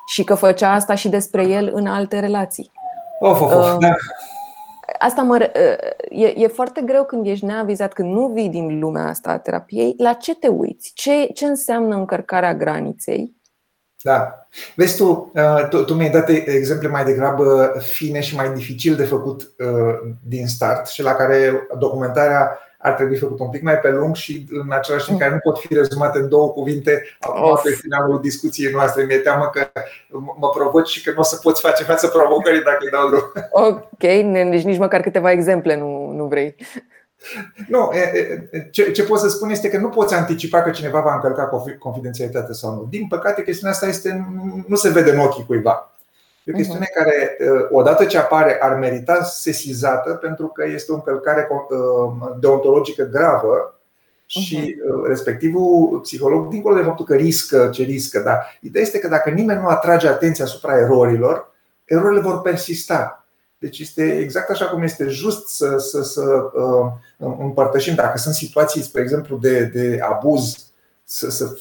Și că făcea asta și despre el în alte relații. Of, of, of, uh, da. Asta mă, uh, e, e foarte greu când ești neavizat, când nu vii din lumea asta a terapiei. La ce te uiți? Ce, ce înseamnă încărcarea graniței? Da. Vezi tu, uh, tu, tu mi-ai dat exemple mai degrabă fine și mai dificil de făcut uh, din start și la care documentarea ar trebui făcut un pic mai pe lung și în același timp care nu pot fi rezumate în două cuvinte acum pe finalul discuției noastre. Mi-e teamă că mă provoci și că nu o să poți face față provocării dacă îi dau drum. Ok, deci nici măcar câteva exemple nu, nu vrei. Nu, ce, ce pot să spun este că nu poți anticipa că cineva va încălca confidențialitatea sau nu. Din păcate, chestiunea asta este, nu se vede în ochii cuiva. E o chestiune mhm. care, uh, odată ce apare, ar merita sesizată pentru că este o încălcare uh, deontologică gravă și mhm. uh, respectivul psiholog, dincolo de faptul că riscă ce riscă, dar ideea este că dacă nimeni nu atrage atenția asupra erorilor, erorile vor persista. Deci este exact așa cum este just să, să, să uh, împărtășim, dacă sunt situații, spre exemplu, de, de abuz, să, să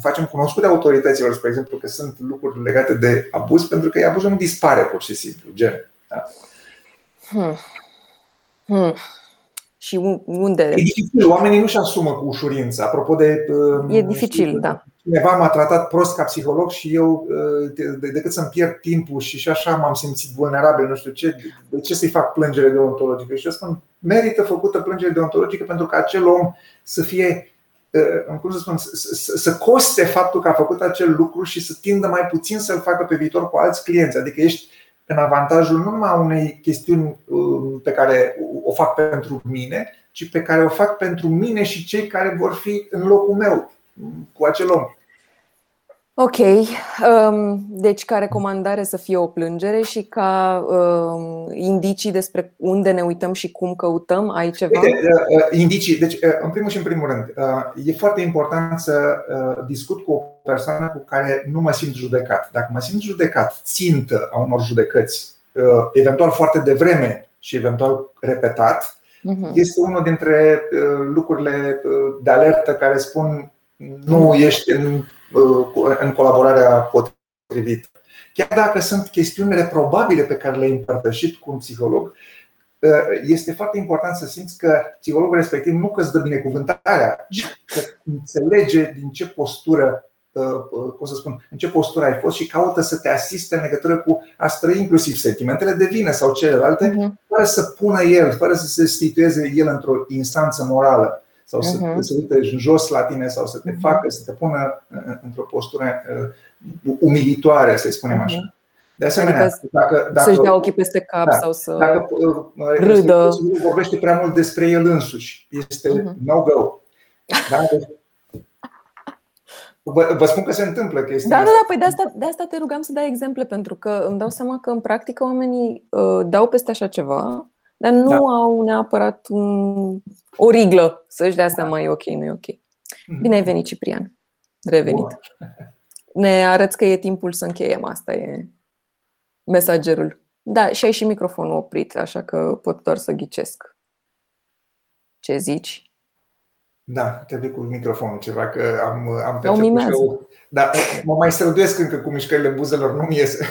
facem cunoscute autorităților, spre exemplu, că sunt lucruri legate de abuz, pentru că abuzul nu dispare pur și simplu, gen. Da? Hmm. Hmm. Și unde? E dificil, oamenii nu-și asumă cu ușurință. Apropo de. Um, e dificil, știu, da. Cineva m-a tratat prost ca psiholog și eu, uh, decât să-mi pierd timpul și și așa m-am simțit vulnerabil, nu știu ce, de ce să-i fac plângere deontologică? Și eu spun, merită făcută plângere deontologică pentru că acel om să fie cum să spun, să coste faptul că a făcut acel lucru și să tindă mai puțin să-l facă pe viitor cu alți clienți. Adică ești în avantajul nu numai a unei chestiuni um, pe care o fac pentru mine, ci pe care o fac pentru mine și cei care vor fi în locul meu cu acel om. Ok, um, deci ca recomandare să fie o plângere și ca um, indicii despre unde ne uităm și cum căutăm, ai ceva? Uite, uh, uh, indicii, deci uh, în primul și în primul rând, e foarte important să discut cu o persoană cu care nu mă simt judecat. Dacă mă simt judecat, țintă a unor judecăți, eventual foarte devreme și eventual repetat, uh-huh. este unul dintre lucrurile de alertă care spun nu ești în Uh, în colaborarea potrivită. Chiar dacă sunt chestiuni reprobabile pe care le-ai împărtășit cu un psiholog, uh, este foarte important să simți că psihologul respectiv nu că îți dă binecuvântarea, ci că înțelege din ce postură uh, cum să spun, în ce postură ai fost și caută să te asiste în legătură cu a străi inclusiv sentimentele de vină sau celelalte, uh-huh. fără să pună el, fără să se situeze el într-o instanță morală sau să uh-huh. se uite jos la tine sau să te uh-huh. facă să te pună într-o postură uh, umilitoare, să spunem așa. Uh-huh. De asemenea, adică dacă, dacă, să-și dea ochii peste cap da, sau să dacă, uh, râdă. vorbește prea mult despre el însuși, este uh-huh. no-go. Da? Deci, vă, vă spun că se întâmplă chestia Da, da, da, păi de asta, de asta te rugam să dai exemple, pentru că îmi dau seama că în practică oamenii uh, dau peste așa ceva dar nu da. au neapărat un, o riglă să-și dea seama e ok, nu e ok. Mhm. Bine ai venit, Ciprian. Revenit. Ne arăți că e timpul să încheiem. Asta e mesagerul. Da, și ai și microfonul oprit, așa că pot doar să ghicesc. Ce zici? Da, trebuie cu microfonul ceva, că am, am perceput și eu. Da, mă mai străduiesc încă cu mișcările buzelor, nu-mi iese.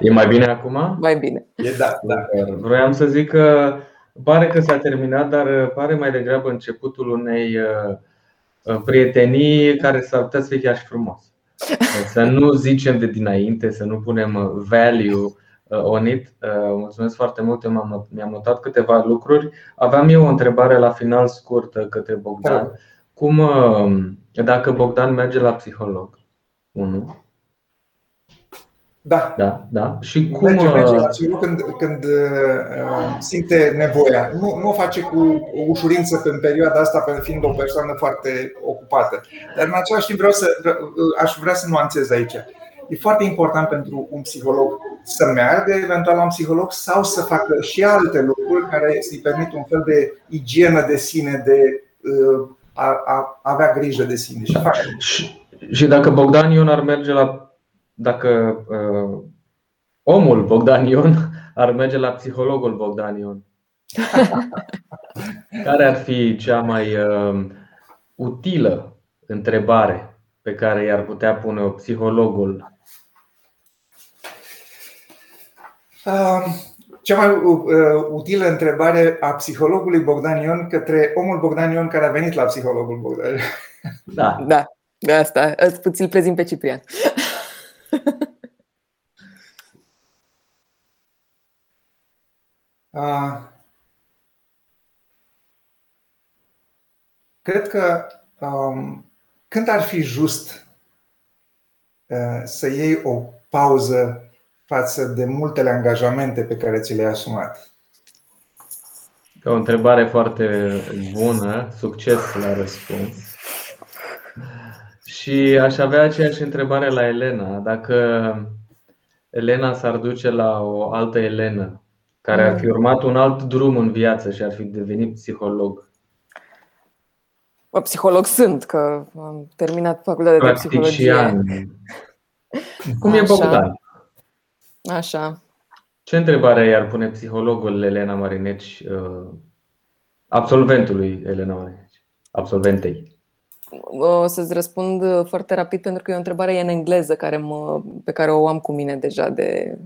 E mai bine acum? Mai bine. E da, da. Vroiam să zic că pare că s-a terminat, dar pare mai degrabă începutul unei uh, uh, prietenii care s-ar putea să fie chiar și frumos. Să nu zicem de dinainte, să nu punem value on it. Mulțumesc foarte mult, eu mi-am notat câteva lucruri. Aveam eu o întrebare la final scurtă către Bogdan. Cum, dacă Bogdan merge la psiholog, unu. Da. da, da. Și cum. Merge, merge la psiholog când, când uh, simte nevoia. Nu, nu o face cu ușurință în perioada asta, fiind o persoană foarte ocupată. Dar în același timp vreau să, aș vrea să nuanțez aici. E foarte important pentru un psiholog să meargă eventual la un psiholog sau să facă și alte lucruri care să-i permit un fel de igienă de sine, de uh, a, a avea grijă de sine. Și, fac. și, și dacă Bogdan Ion ar merge la. Dacă uh, omul Bogdan Ion ar merge la psihologul Bogdan Ion. Care ar fi cea mai uh, utilă întrebare pe care i-ar putea pune psihologul? Uh, cea mai uh, utilă întrebare a psihologului Bogdan Ion către omul Bogdan Ion care a venit la psihologul Bogdan. Da. Da. De asta îți îl prezint pe Ciprian. uh, cred că um, când ar fi just uh, să iei o pauză față de multele angajamente pe care ți le-ai asumat? O întrebare foarte bună, succes la răspuns. Și aș avea aceeași întrebare la Elena. Dacă Elena s-ar duce la o altă Elena, care ar fi mm. urmat un alt drum în viață și ar fi devenit psiholog. Psiholog sunt, că am terminat facultatea de psihologie. Cum e Bogdan? Așa. Ce întrebare i-ar pune psihologul Elena Marineci, uh, absolventului Elena Marineci, absolventei? O să-ți răspund foarte rapid pentru că e o întrebare în engleză care mă, pe care o am cu mine deja de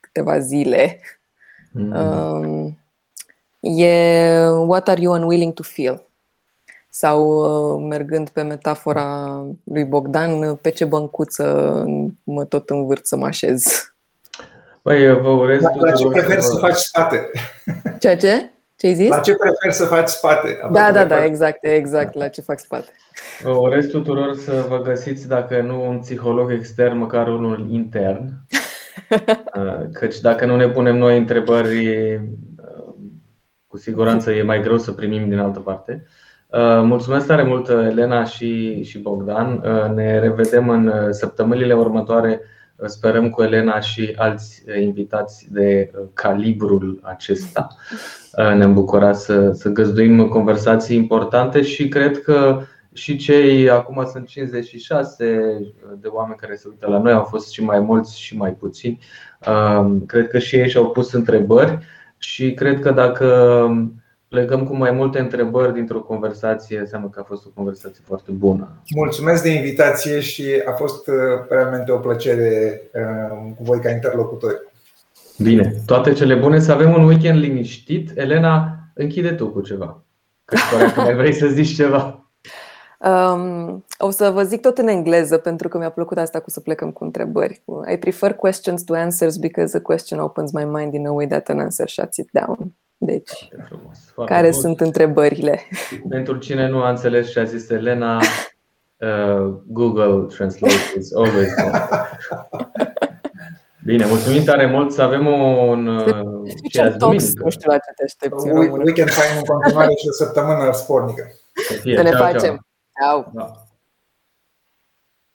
câteva zile. Mm-hmm. E What are you unwilling to feel? Sau uh, mergând pe metafora lui Bogdan, pe ce băncuță mă tot învârt să mă așez? Păi, vă urez La, la ce preferi să faci spate? Ceea ce? Ce ai zis? La ce preferi să faci spate? Da, da, da, exact, exact, la ce fac spate. Vă urez tuturor să vă găsiți, dacă nu un psiholog extern, măcar unul intern. Căci dacă nu ne punem noi întrebări, cu siguranță e mai greu să primim din altă parte. Mulțumesc tare mult, Elena și, și Bogdan. Ne revedem în săptămânile următoare Sperăm cu Elena și alți eh, invitați de eh, calibrul acesta. Eh, ne-am bucurat să, să găzduim conversații importante și cred că și cei, acum sunt 56 de oameni care se uită la noi, au fost și mai mulți și mai puțini. Cred că și ei și-au pus întrebări și cred că dacă plecăm cu mai multe întrebări dintr-o conversație, înseamnă că a fost o conversație foarte bună. Mulțumesc de invitație și a fost uh, realmente o plăcere uh, cu voi ca interlocutori. Bine, toate cele bune, să avem un weekend liniștit. Elena, închide tu cu ceva. Că că mai vrei să zici ceva. Um, o să vă zic tot în engleză pentru că mi-a plăcut asta cu să plecăm cu întrebări. I prefer questions to answers because a question opens my mind in a way that an answer shuts it down. Deci, foarte frumos, foarte care frumos. sunt întrebările? Pentru cine nu a înțeles ce a zis Elena, uh, Google Translate is always Bine, mulțumim tare mult să avem un uh, ce azi duminică. Nu știu la ce te aștepți Weekend fain în continuare și o săptămână spornică. Să ne facem. Ciao. Da.